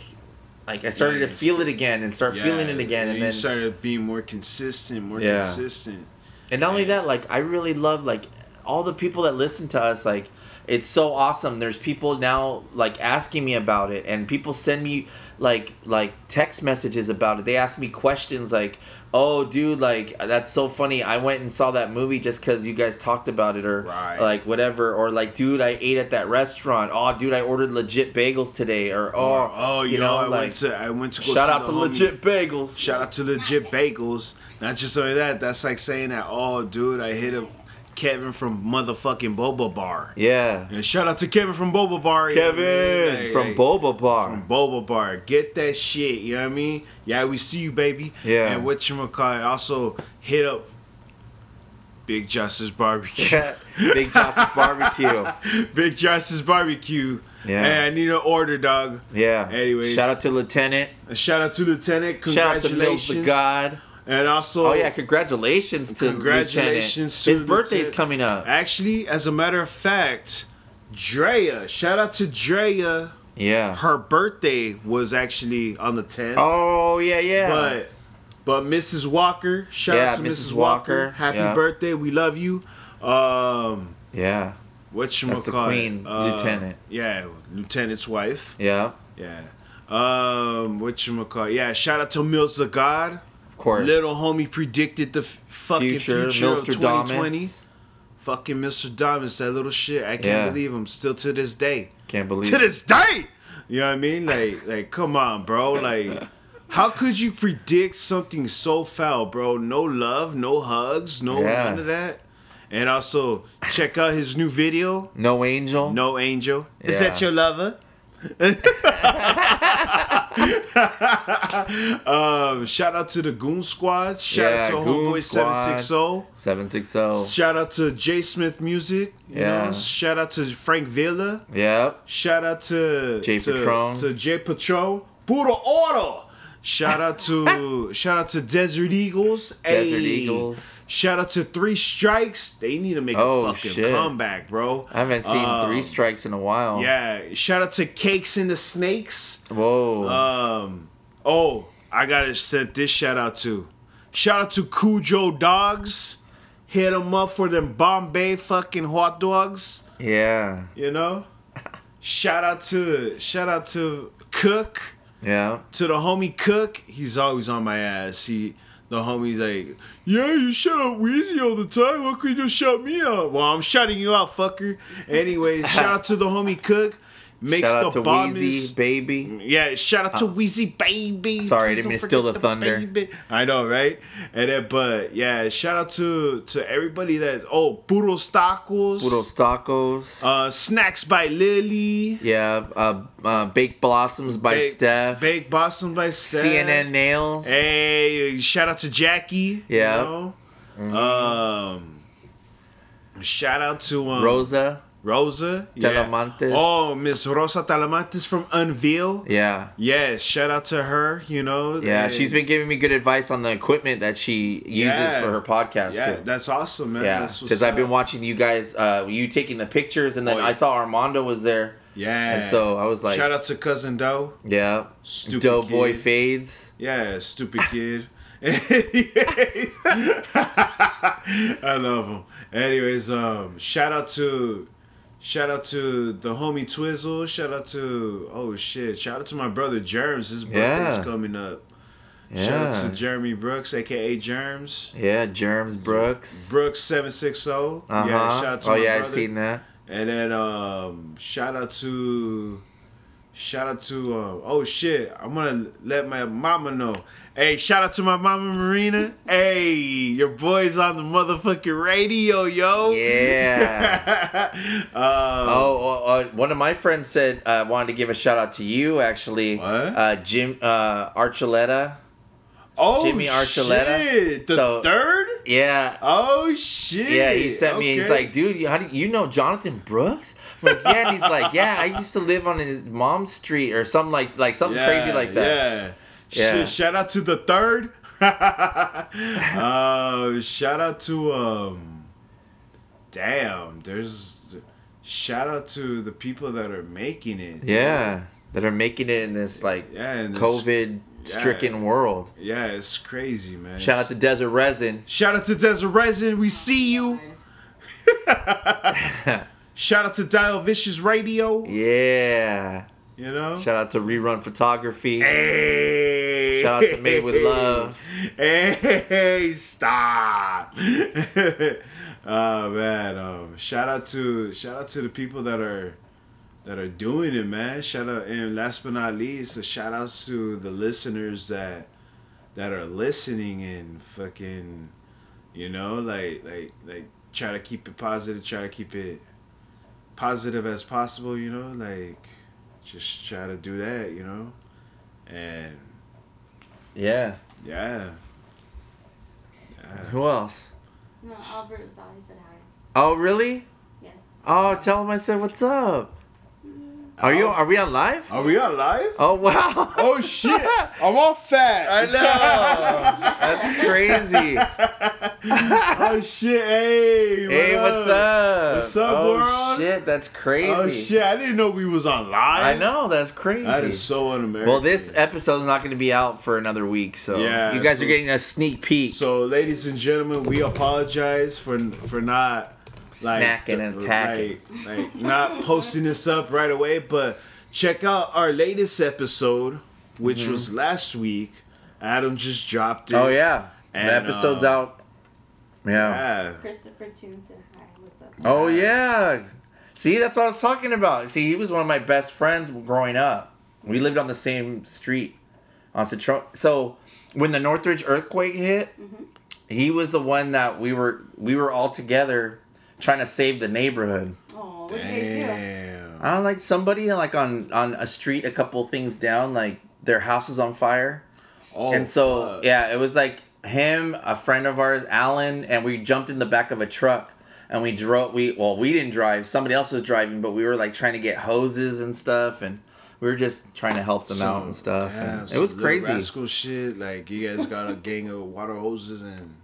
like I started to feel it again and start feeling it again and you then started being more consistent, more Yeah. consistent. And not only that, like I really love like all the people that listen to us. Like it's so awesome. There's people now like asking me about it, and people send me like like text messages about it. They ask me questions like, "Oh, dude, like that's so funny. I went and saw that movie just because you guys talked about it, or Right. like whatever, or like, dude, I ate at that restaurant. Oh, dude, I ordered legit bagels today, or oh, oh, oh you yo, know, I like went to I went to go shout out to homie- legit bagels. Shout out to legit bagels. Not just only that, that's like saying that. Oh, dude, I hit up Kevin from motherfucking Boba Bar. Yeah, And shout out to Kevin from Boba Bar. you know I mean? Kevin Like, from like, Boba Bar. From Boba Bar. Get that shit, you know what I mean? Yeah, we see you, baby. Yeah. And what you call also hit up Big Justice Barbecue. Big Josh's barbecue. Big Justice Barbecue. Yeah. Hey, I need an order, dog. Yeah. Anyways. shout out to Lieutenant. A shout out to Lieutenant. Shout out to. Mills the God. And also, Oh yeah, congratulations to Congratulations to His birthday's Lieutenant. coming up. actually, as a matter of fact, Drea. Shout out to Drea. Yeah. Her birthday was actually on the 10th. Oh yeah, yeah. But but Mrs. Walker, shout Yeah, out to Mrs. Mrs. Walker. Walker, Happy yeah. birthday. We love you. Um yeah. what you That's the queen, lieutenant. Yeah, lieutenant's wife. Yeah. Yeah. Um what you call Yeah, shout out to Mills the God. Of course. Little homie predicted the fucking future, future, of 2020. Milstradamus. Fucking Mr. Damas, that little shit. I can't Yeah. believe him still to this day. Can't believe To this day. You know what I mean? Like like come on, bro. Like How could you predict something so foul, bro? No love, no hugs, no Yeah. none of that. And also check out his new video. No angel. No angel. Is that your lover? um, shout out to the Goon Squad. Shout Yeah, out to Homeboy Squad. 760. Seven six zero. Shout out to J Smith Music. You Yeah. know? Shout out to Frank Villa. Yep. Shout out to J to, Patron. To J Patron. Puro Oro. Shout out to shout out to Desert Eagles. Desert. Eagles. Shout out to Three Strikes. They need to make Oh, a fucking shit. comeback, bro. I haven't seen Um, three strikes in a while. Yeah. Shout out to Cakes and the Snakes. Whoa. Um. Oh, I gotta send this shout out to. Shout out to Cujo Dogs. Hit them up for them Bombay fucking hot dogs. yeah. You know. shout out to shout out to Cook. Yeah. To the homie Cook. He's always on my ass. He. The homie's like, yeah, you shut up Wheezy all the time. Why could you shut me out? Well, I'm shutting you out, fucker. Anyways, shout out to the homie Cook. Makes Shout out the to Wheezy, baby. yeah, shout out to Wheezy Baby. Uh, Sorry, I didn't mean to steal the thunder. baby. I know, right? And then, but yeah, shout out to to everybody that oh, Puros Tacos, Puros tacos. uh, Snacks by Lily, yeah. Uh, uh, Baked Blossoms by Bake- Steph. Bake Blossom by Steph, CNN Nails. Hey, shout out to Jackie. Yeah. you know? Um, shout out to um, Rosa. Rosa Talamantes. Yeah. Oh, Miss Rosa Talamantes from Unveil. Yeah. Yes, shout out to her. You know. Yeah. and- She's been giving me good advice on the equipment that she uses Yeah. for her podcast Yeah, too. that's awesome, man. Yeah, because I've been watching you guys, uh, you taking the pictures, and then Oh, yeah. I saw Armando was there, Yeah. and so I was like, shout out to cousin Doe. yeah, Stupid Doe kid. boy fades. Yeah, stupid kid. I love him. Anyways, um, shout out to, shout out to the homie Twizzle. Shout out to oh shit. Shout out to my brother Germs. His birthday's Yeah. coming up. Shout out to Jeremy Brooks, aka Germs. yeah, Germs Brooks. Brooks seven six zero. Uh huh. Yeah, shout out to oh yeah, I brother. seen that. And then um shout out to shout out to uh, oh shit, I'm gonna let my mama know. Hey, shout out to my mama Marina. Hey, your boy's on the motherfucking radio, yo. Yeah. um, Oh, uh, one of my friends said uh, wanted to give a shout out to you actually. What? Uh, Jim uh, Archuleta. oh Jimmy Archuleta. shit, The So- third? Yeah. Oh shit. Yeah, he sent me. He's like, dude, you- how do you know Jonathan Brooks? I'm like, yeah. And he's like, yeah, I used to live on his mom's street or something like like something crazy like that. Yeah. Yeah. Shit, shout out to the third. uh, shout out to um. Damn, there's shout out to the people that are making it. dude. Yeah, that are making it in this like Yeah. and this- COVID-stricken yeah. world. Yeah, it's crazy, man. Shout out to Desert Resin. Shout out to Desert Resin. We see you. Shout out to Dio Vicious Radio. yeah. You know. Shout out to Rerun Photography. Hey. Shout out to Made with Love. Hey, stop. oh man, um, shout out to shout out to the people that are that are doing it, man. Shout out and last but not least, a shout out to the listeners that that are listening and fucking you know, like like like try to keep it positive, try to keep it positive as possible, you know, like just try to do that, you know. And Yeah. yeah. Yeah. Who else? No, Albert Zali said hi. Oh, really? Yeah. Oh, tell him I said what's up. Are you? Oh. Are we on live? Are we on live? Oh wow. Oh shit! I'm all fat. I know. That's crazy. oh shit! Hey. Hey, what what's up? What's up, oh, world? shit, that's oh, crazy. Oh shit! I didn't know we was on live. I know, that's crazy. That is so un-American. well, this episode is not going to be out for another week, so Yeah, you guys so- are getting a sneak peek. So, ladies and gentlemen, we apologize for for not Snacking and attacking. like, like not posting this up right away. But check out our latest episode, which was last week. Adam just dropped it. Mm-hmm. oh yeah, And, the episode's uh, out. Yeah. Yeah. Christopher Toon said hi. What's up? Oh yeah. See, that's what I was talking about. See, he was one of my best friends growing up. We lived on the same street. on Citron. So when the Northridge earthquake hit, he was the one that we were we were all together trying to save the neighborhood. Oh, what did you guys do? Damn. I don't like somebody like on on a street a couple things down, like their house was on fire. Oh, and so fuck. yeah, it was like him, a friend of ours, Alan, and we jumped in the back of a truck and we drove. We well, we didn't drive. Somebody else was driving, but we were like trying to get hoses and stuff, and we were just trying to help them out and stuff. damn, and it was crazy. Rascal shit. Like you guys got a gang of water hoses and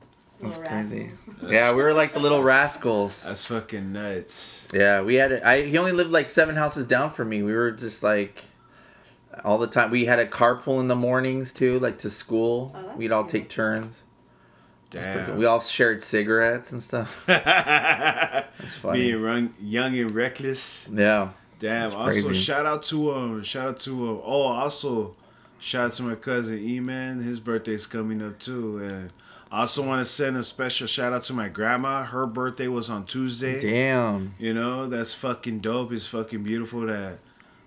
It was crazy. rascals. Yeah, we were like the little rascals. that's fucking nuts. Yeah, we had. I he only lived like seven houses down from me. We were just like all the time. We had a carpool in the mornings too, like to school. Oh, We'd all take turns. Pretty cool. Damn. We all shared cigarettes and stuff. That's funny. Being run, young and reckless. Yeah. Damn. That's also, crazy. shout out to um, shout out to um, oh, also, shout out to my cousin E Man. His birthday's coming up too, and I also want to send a special shout out to my grandma. Her birthday was on Tuesday. Damn. You know, that's fucking dope. It's fucking beautiful that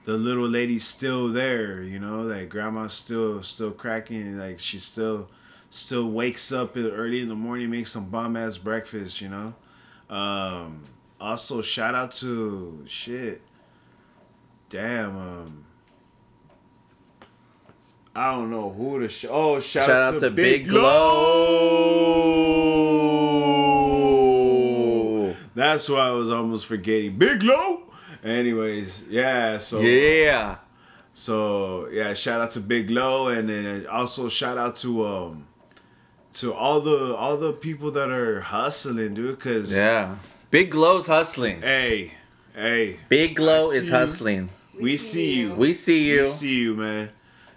the little lady's still there. You know, that grandma's still still cracking. Like she still still wakes up early in the morning, makes some bomb ass breakfast. You know. Um, also, shout out to shit. Damn. Um. I don't know who to sh- oh shout, out, to, Big, Glow. That's why I was almost forgetting Big Glow. Anyways, yeah. So Yeah. so yeah, shout out to Big Low, and then also shout out to um to all the all the people that are hustling, dude. Cause Yeah. Big Glow's hustling. hey, hey, Big Glow I is see you. hustling. we, see you. We see you. We see you, man.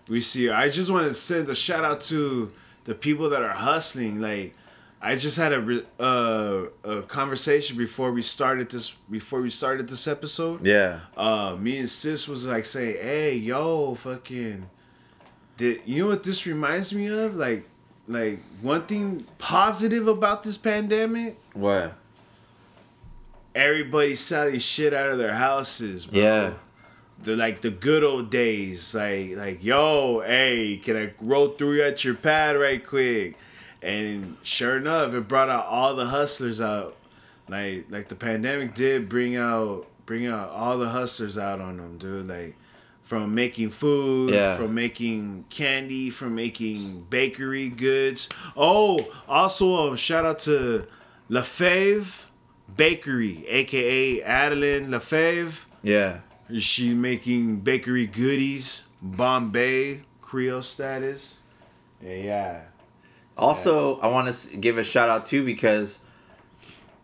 We see. I just want to send a shout out to the people that are hustling. Like, I just had a uh, a conversation before we started this before we started this episode. Yeah. uh me and sis was like saying, "Hey, yo, fucking did you know what this reminds me of? Like like one thing positive about this pandemic, What? everybody's selling shit out of their houses, bro. Yeah. The like the good old days, like like yo, hey, can I roll through at your pad right quick? And sure enough, it brought out all the hustlers out. Like like the pandemic did bring out bring out all the hustlers out on them, dude. Like from making food, Yeah. from making candy, from making bakery goods. Oh, also um, shout out to LaFave Bakery, aka Adeline LaFave. Yeah. Is she making bakery goodies, Bombay Creole status. Yeah, yeah. Also, I want to give a shout out too because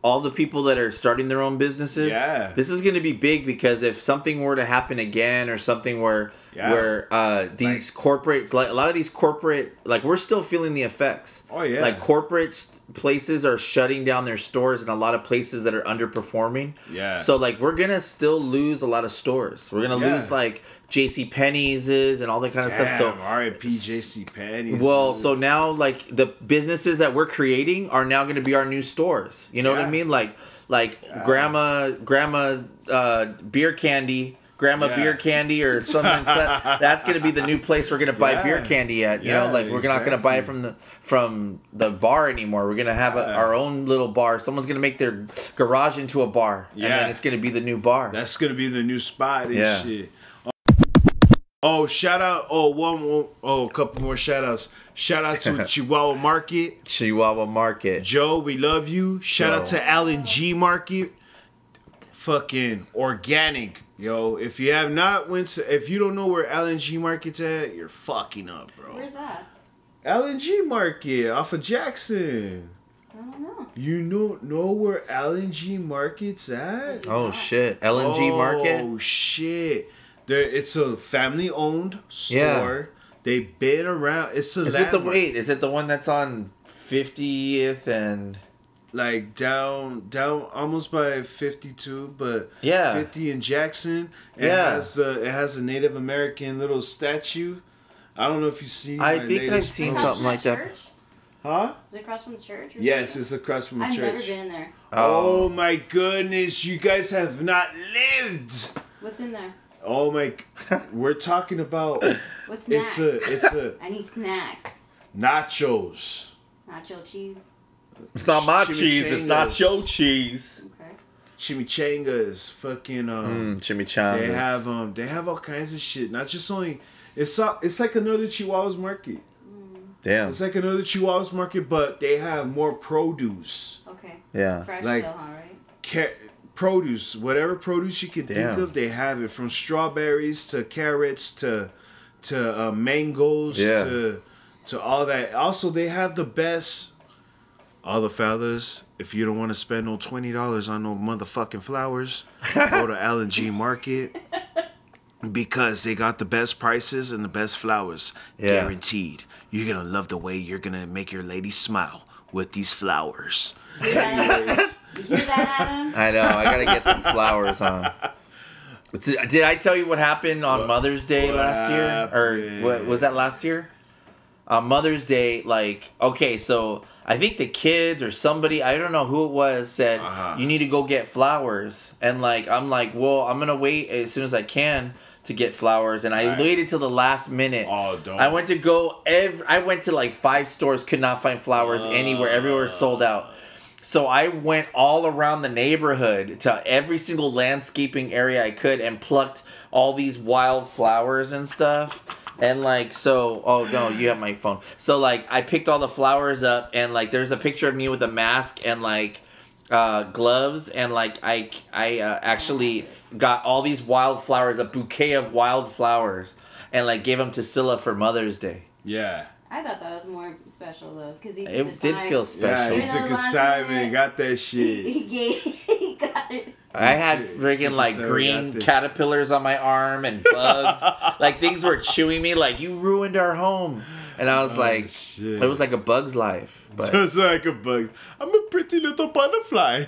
all the people that are starting their own businesses, Yeah. this is going to be big because if something were to happen again or something where Yeah. where uh, these corporate like a lot of these corporate like we're still feeling the effects. Oh, yeah. Like corporate s- places are shutting down their stores and a lot of places that are underperforming. Yeah. So like we're to still lose a lot of stores. We're to Yeah. lose like JC Penney's and all that kind of stuff. So Damn, R.I.P. J.C. Well, so now like the businesses that we're creating are now to be our new stores. You know what I mean? Like like grandma grandma uh, beer candy, grandma Yeah. beer candy or something. so that's going to be the new place we're going to buy beer candy at. You Yeah, know, like we're not going to buy it from the from the bar anymore. We're going to have a, our own little bar. Someone's going to make their garage into a bar, and then it's going to be the new bar. That's gonna be the new spot and Yeah. shit. Oh, oh, shout out! Oh, one more. Oh, a couple more shout outs. Shout out to Chihuahua Market. Chihuahua Market. Joe, we love you. Shout out to Allen G Market. Fucking organic, yo. If you have not went to, if you don't know where LNG G Market's at, you're fucking up, bro. Where's that? LNG Market off of Jackson. I don't know. You don't know where LNG G Market's at? Oh shit! LNG oh, Market. Oh shit! There, it's a family-owned store. Yeah. They've been around. It's a Is it the landmark. wait? Is it the one that's on fiftieth and like down down almost by 52 but Yeah. 50 in jackson it Yeah. has the it has a native american little statue i don't know if you see I think I've latest seen something like that. church? huh Is it across from the church? Or yes something? it's across from the church. I've never been in there. Oh, oh my goodness you guys have not lived What's in there? Oh my! We're talking about What snacks? it's a it's a I need snacks. nachos. Nacho cheese. It's not my cheese. It's not your cheese. Okay. chimichangas, fucking um, Mm, chimichangas. they have um, they have all kinds of shit. Not just only, it's so- it's like another Chihuahuas market. Damn. It's like another Chihuahuas market, but they have more produce, Okay. Yeah. Fresh Like- still, huh? Right. Ca- produce, whatever produce you can Damn. think of, they have it from strawberries to carrots to to uh, mangoes Yeah. to to all that. Also, they have the best. All the fellas, if you don't want to spend no twenty dollars on no motherfucking flowers, go to Allen G Market because they got the best prices and the best flowers, Yeah. guaranteed. You're gonna love the way you're gonna make your lady smile with these flowers. You hear you hear that Adam? I know. I gotta get some flowers on. Did I tell you what happened on What- Mother's Day what last year, or what, was that last year? On Mother's Day, like okay, so I think the kids or somebody I don't know who it was said Uh-huh. you need to go get flowers, and like I'm like, well, I'm gonna wait as soon as I can to get flowers, and I Right. waited till the last minute. Oh, don't. I went to go every. I went to like five stores, could not find flowers anywhere. Everywhere sold out. So I went all around the neighborhood to every single landscaping area I could and plucked all these wild flowers and stuff. And like so, oh no, you have my phone. So like I picked all the flowers up and like there's a picture of me with a mask and like uh, gloves and like I I uh, actually got all these wild flowers, a bouquet of wild flowers, and like gave them to Silla for Mother's Day. Yeah. I thought that was more special though, because he took It the did time. feel Yeah, special. he took his time minute- and got that shit. he gave. He got it. I had Shit, friggin' like green caterpillars on my arm and bugs. like things were chewing me. Like you ruined our home, and I was Oh, like, shit. it was like a bug's life. But Just like a bug. I'm a pretty little butterfly.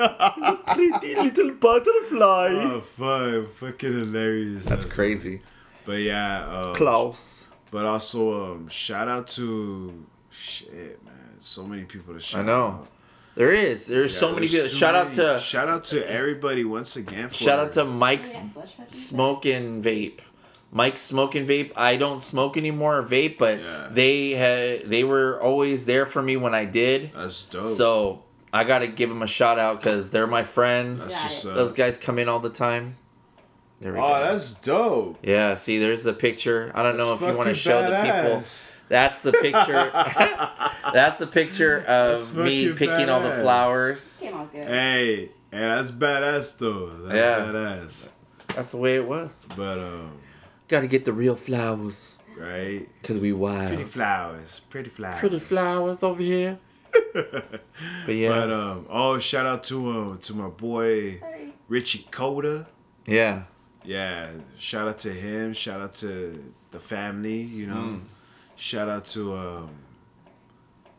I'm a pretty little butterfly. oh, fuck. Fucking hilarious. That's crazy. But yeah. Um, Klaus. But also, um, shout out to. Shit, man. So many people to shout I know. out. There is. There's Yeah, so many people. there's so Shout out to Shout out to everybody once again. For shout out to Mike's Oh, yeah, Slush Fest. smoke and vape. Mike's smoking vape. I don't smoke anymore or vape, but Yeah. they had they were always there for me when I did. That's dope. So I gotta give them a shout out because they're my friends. that's just. Uh, Those guys come in all the time. There we oh, go. that's dope. yeah, see, there's the picture. I don't know if you want to fucking show the people. That's the picture. That's the picture of me fucking picking all the flowers. Came out good. Hey, hey, that's badass though. That's Yeah. badass. That's the way it was. But um, Gotta get the real flowers right? because we wild. Pretty flowers. Pretty flowers. Pretty flowers over here. But yeah, But um, oh, shout out to um to my boy Sorry. Richie Coda. yeah, Yeah, shout out to him. Shout out to the family. You know, shout out to um,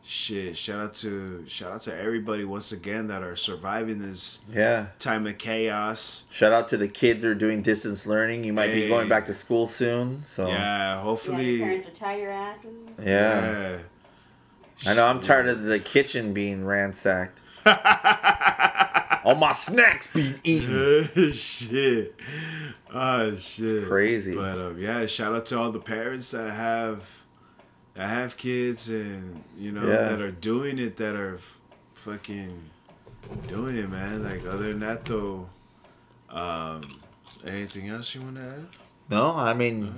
shit. Shout out to shout out to everybody once again that are surviving this yeah. time of chaos. Shout out to the kids who are doing distance learning. You might be going back to school soon, so Yeah, Yeah, your hopefully. parents are tie your asses. yeah. I know. I'm tired of the kitchen being ransacked. All my snacks being eaten. shit. Oh shit. crazy. But um, yeah, shout out to all the parents that have that have kids and you know Yeah. that are doing it that are f- fucking doing it, man. Like other than that though, um, anything else you want to add? No, I mean,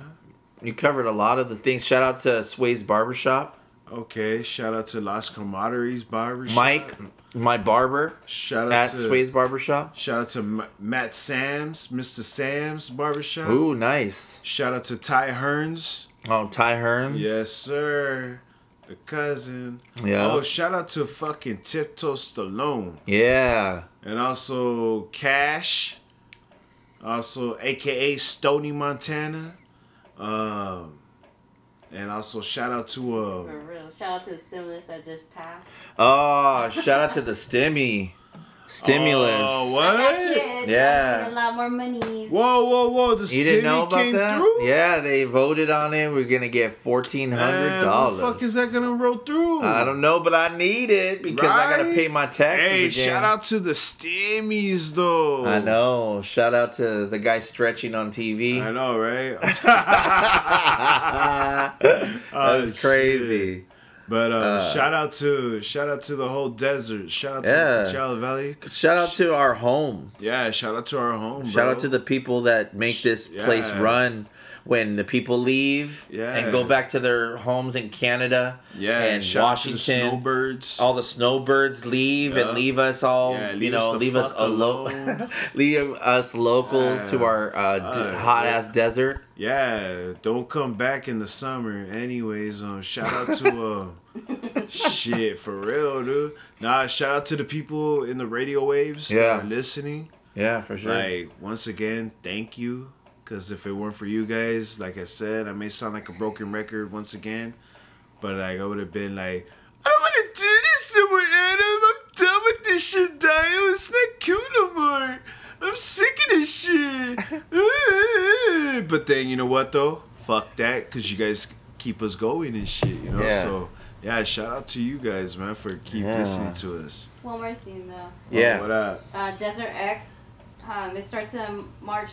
you covered a lot of the things. Shout out to Sway's Barbershop. Okay, shout out to Las Camaraderies Barbershop. Mike, my barber shout out at to Sway's Barbershop. shout out to Matt Sam's, Mr. Sam's Barbershop. Ooh, nice. Shout out to Ty Hearns. Oh, Ty Hearns. Yes, sir. The cousin. Yeah. Oh, shout out to fucking Tiptoe Stallone. Yeah. And also Cash. Also, aka Stony Montana. Um, and also shout out to uh, For real. Shout out to the stimulus that just passed. Oh, shout out to the Stimmy. Stimulus. Oh, I got what? kids. Yeah. I need a lot more money. Whoa, whoa, whoa! The You didn't know about came that? through? Yeah, they voted on it. We're gonna get $1,400. what the fuck is that gonna roll through? I don't know, but I need it because I gotta pay my taxes Hey, again. shout out to the stimmies though. I know. Shout out to the guy stretching on TV. I know, right? That's Oh, shit. But uh, Uh, shout out to shout out to the whole desert. Shout out Yeah. to Coachella Valley. Shout out to our home. Yeah, shout out to our home. Shout bro. out to the people that make this place run when the people leave Yeah. and go back to their homes in Canada yeah and shout out to the Washington. snowbirds. all the snowbirds leave Yeah. and leave us all, Yeah, you know, us leave us alone, leave us locals to our uh, d- Uh, hot yeah. ass desert. Yeah, don't come back in the summer. Anyways, um, shout out to uh, shit for real, dude. Nah, shout out to the people in the radio waves Yeah. that are listening. Yeah, for sure. Like once again, thank you. Cause if it weren't for you guys, like I said, I may sound like a broken record once again, but like I would have been like, I don't want to do this no more, Adam. I'm done with this shit, Dio. It's not cool no more. I'm sick of this shit. but then you know what though? Fuck that, cause you guys keep us going and shit. You know. Yeah. So yeah, shout out to you guys, man, for keep Yeah. listening to us. One more thing though. yeah. Oh, what up? Uh, Desert X. Um, it starts on March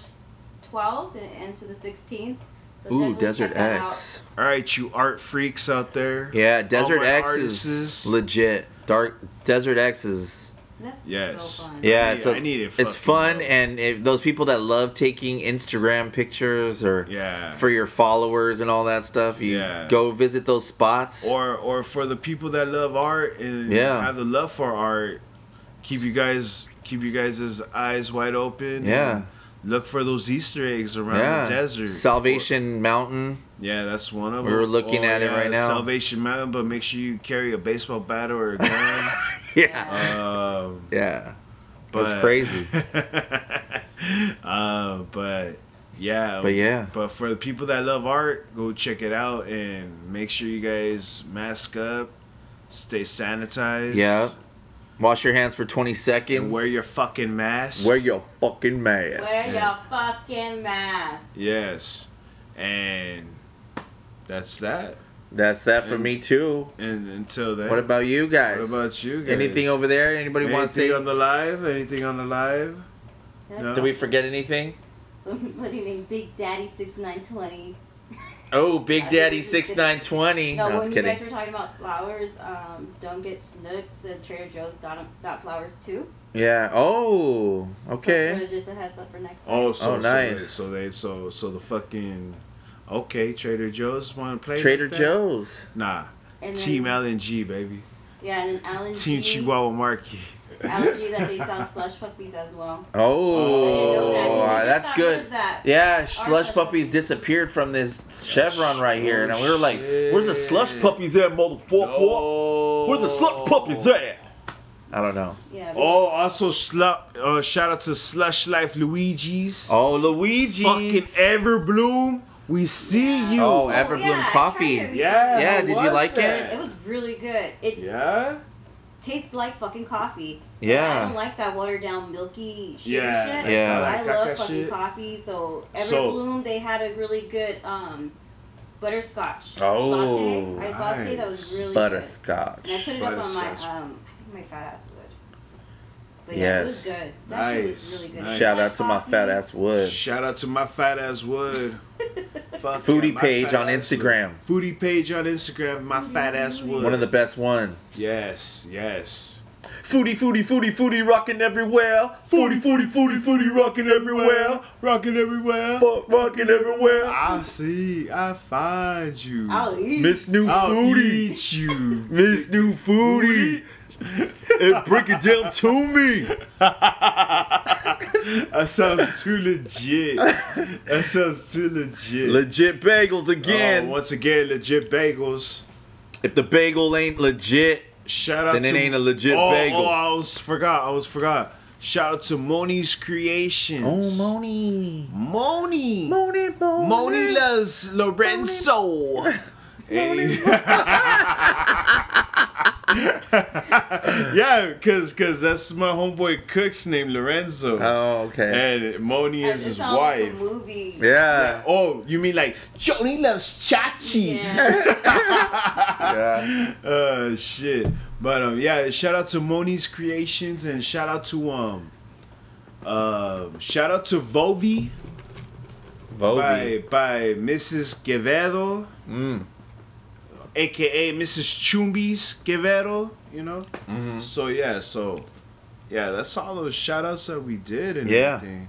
12th and it ends to the 16th. So Ooh, Desert check that X. All right, you art freaks out there. Yeah, Desert X artists. is legit. Dark Desert X is out. That's Yes. so fun. yeah, it's need- a, I need it it's fun well. and if those people that love taking Instagram pictures or Yeah. for your followers and all that stuff, you Yeah. go visit those spots. or or for the people that love art and Yeah. have the love for art, keep you guys keep you guys' eyes wide open. Yeah. Look for those Easter eggs around yeah, the desert. Salvation Mountain. Yeah, that's one of them. We're were looking oh, at it right now. Salvation Mountain, but make sure you carry a baseball bat or a gun. Yeah, um, yeah. but, That's crazy. uh, but yeah, But yeah. But for the people that love art, go check it out and make sure you guys mask up, stay sanitized. Yeah. Wash your hands for 20 seconds. And wear your fucking mask. wear your fucking mask. Wear your fucking mask. yes. And that's that. That's that for And- me too. And until then, What about you guys? what about you guys? anything over there? Anybody want to say? on the live? Anything on the live? No. Did we forget anything? Somebody named Big Daddy 6920. Oh, Big I Daddy think we six nine twenty. No, No, I was when you kidding. guys were talking about flowers, um, don't get snooks and Trader Joe's got 'em- got flowers too. Yeah. Oh. Okay. for- just a heads up for next time. Oh, so, Oh, nice. So they, so they, so so the fucking okay Trader Joe's want to play Trader like that? Joe's. Nah, and then, Team LNG baby. Yeah, and then Alan Team G. Chihuahua Marky. Alan G that they sell slush puppies as well. Oh, I just that's good. that. Yeah, Our slush slush puppies puppies. disappeared from this chevron right here, Oh, and we were like, "Where's the slush shit. puppies at, motherfucker? Oh. Where's the slush puppies at?" I don't know. Yeah. Oh, also slut. Uh, shout out to Slush Life Luigi's. Oh, Luigi. Fucking Everbloom. We see Yeah. you. Oh, Everbloom I tried coffee. yeah. Yeah, did you like it? that? It was really good. It Yeah. tastes like fucking coffee. Yeah. I don't like that watered down milky sugar Yeah. shit. Yeah. I, I love fucking shit. coffee. So So- Everbloom, they had a really good um butterscotch Oh, latte. Iced latte that was really Butterscotch. good. And I put it up on my um I think my fat ass would. But yeah, it was Yes. good. That shit was Nice, really good. nice. Shout Black out to my fat ass wood. Shout out to my fat ass wood. Fuck Foodie yeah, page on Instagram. Wood. Foodie page on Instagram. My fat ass wood. One of the best one. Yes, yes. Foodie, foodie, foodie, foodie, rocking everywhere. Foodie, foodie, foodie, foodie, rocking everywhere. rocking everywhere. Fuck, rocking everywhere. I see. I find you. I'll eat. Miss New I'll Foodie. eat you. Miss New Foodie. And break it down to me. That sounds too legit. That sounds too legit. Legit bagels Oh, again. once again, legit bagels. if the bagel ain't legit, Shout out Then it ain't a legit oh, bagel. Oh, I was forgot. I was forgot. Shout out to Moni's Creations. oh Moni, Moni. Moni, Moni, Moni loves Lorenzo. Hey. yeah, cause cause that's my homeboy Cook's name, Lorenzo, Oh, okay. and Moni is his wife. movie. Yeah. Oh, you mean like Johnny loves Chachi? Yeah. Yeah. uh shit. But um yeah, shout out to Moni's Creations and shout out to um uh shout out to Vovi by Vovi. by Mrs. Quevedo, Mm. Aka Mrs. Chumbis Quevedo, you know? Mhm. So yeah, so yeah, that's all those shout outs that we did and Yeah. everything.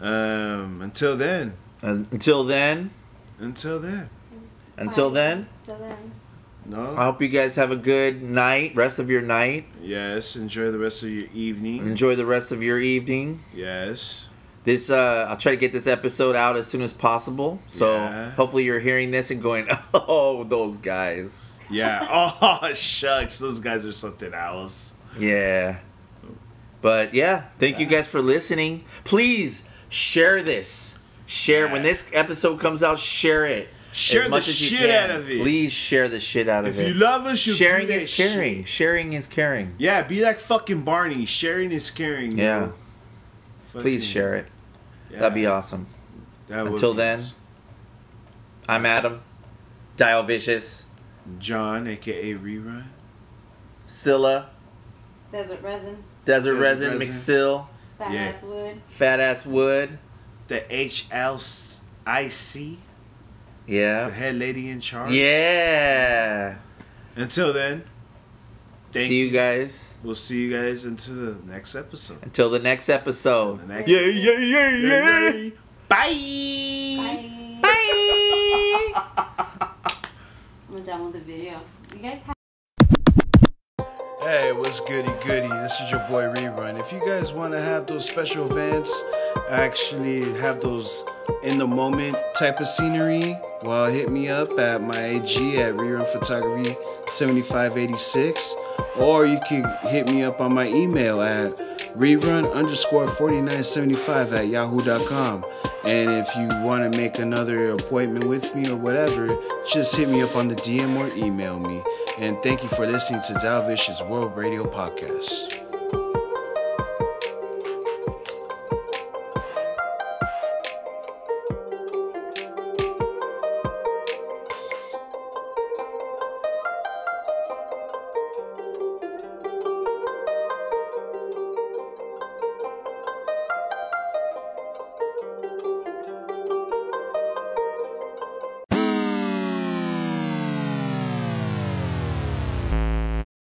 Um until then. And until then, Until then. until Bye. then, So then. No? I hope you guys have a good night, rest of your night. yes, enjoy the rest of your evening. Enjoy the rest of your evening. Yes. This uh I'll try to get this episode out as soon as possible. So Yeah. hopefully you're hearing this and going, "Oh, those guys." Yeah. Oh shucks, those guys are something else. Yeah. But yeah, thank you guys for listening. Please share this. Share when this episode comes out, share it. Share as much the as you shit can. out of it. Please share the shit out of it. If you love us, you sharing is caring. shit. Sharing is caring. Yeah, be like fucking Barney. Sharing is caring. Yeah. Please share it. Yeah, That'd be awesome. that Until be then. awesome. I'm Adam. Dio Vicious. John, aka Rerun. Silla. Desert resin. Desert Desert Resin. Resin. McSill. Fat Yeah. ass wood. Fat Ass Wood. The HLIC, the Yeah. head lady in charge. Yeah. Until then, thank See you guys. We'll see you guys into the next episode. Until the next episode. The next Yeah, yeah, yeah, yeah. Bye. Bye. I'm done with the video. You guys have. Hey, what's goody goody? This is your boy Rerun. If you guys want to have those special events, actually have those in the moment type of scenery, well, hit me up at my AG at Rerun Photography 7586, or you can hit me up on my email at rerun underscore 4975 at yahoo.com. And if you want to make another appointment with me or whatever, just hit me up on the DM or email me. And thank you for listening to Dalvish's World Radio Podcast.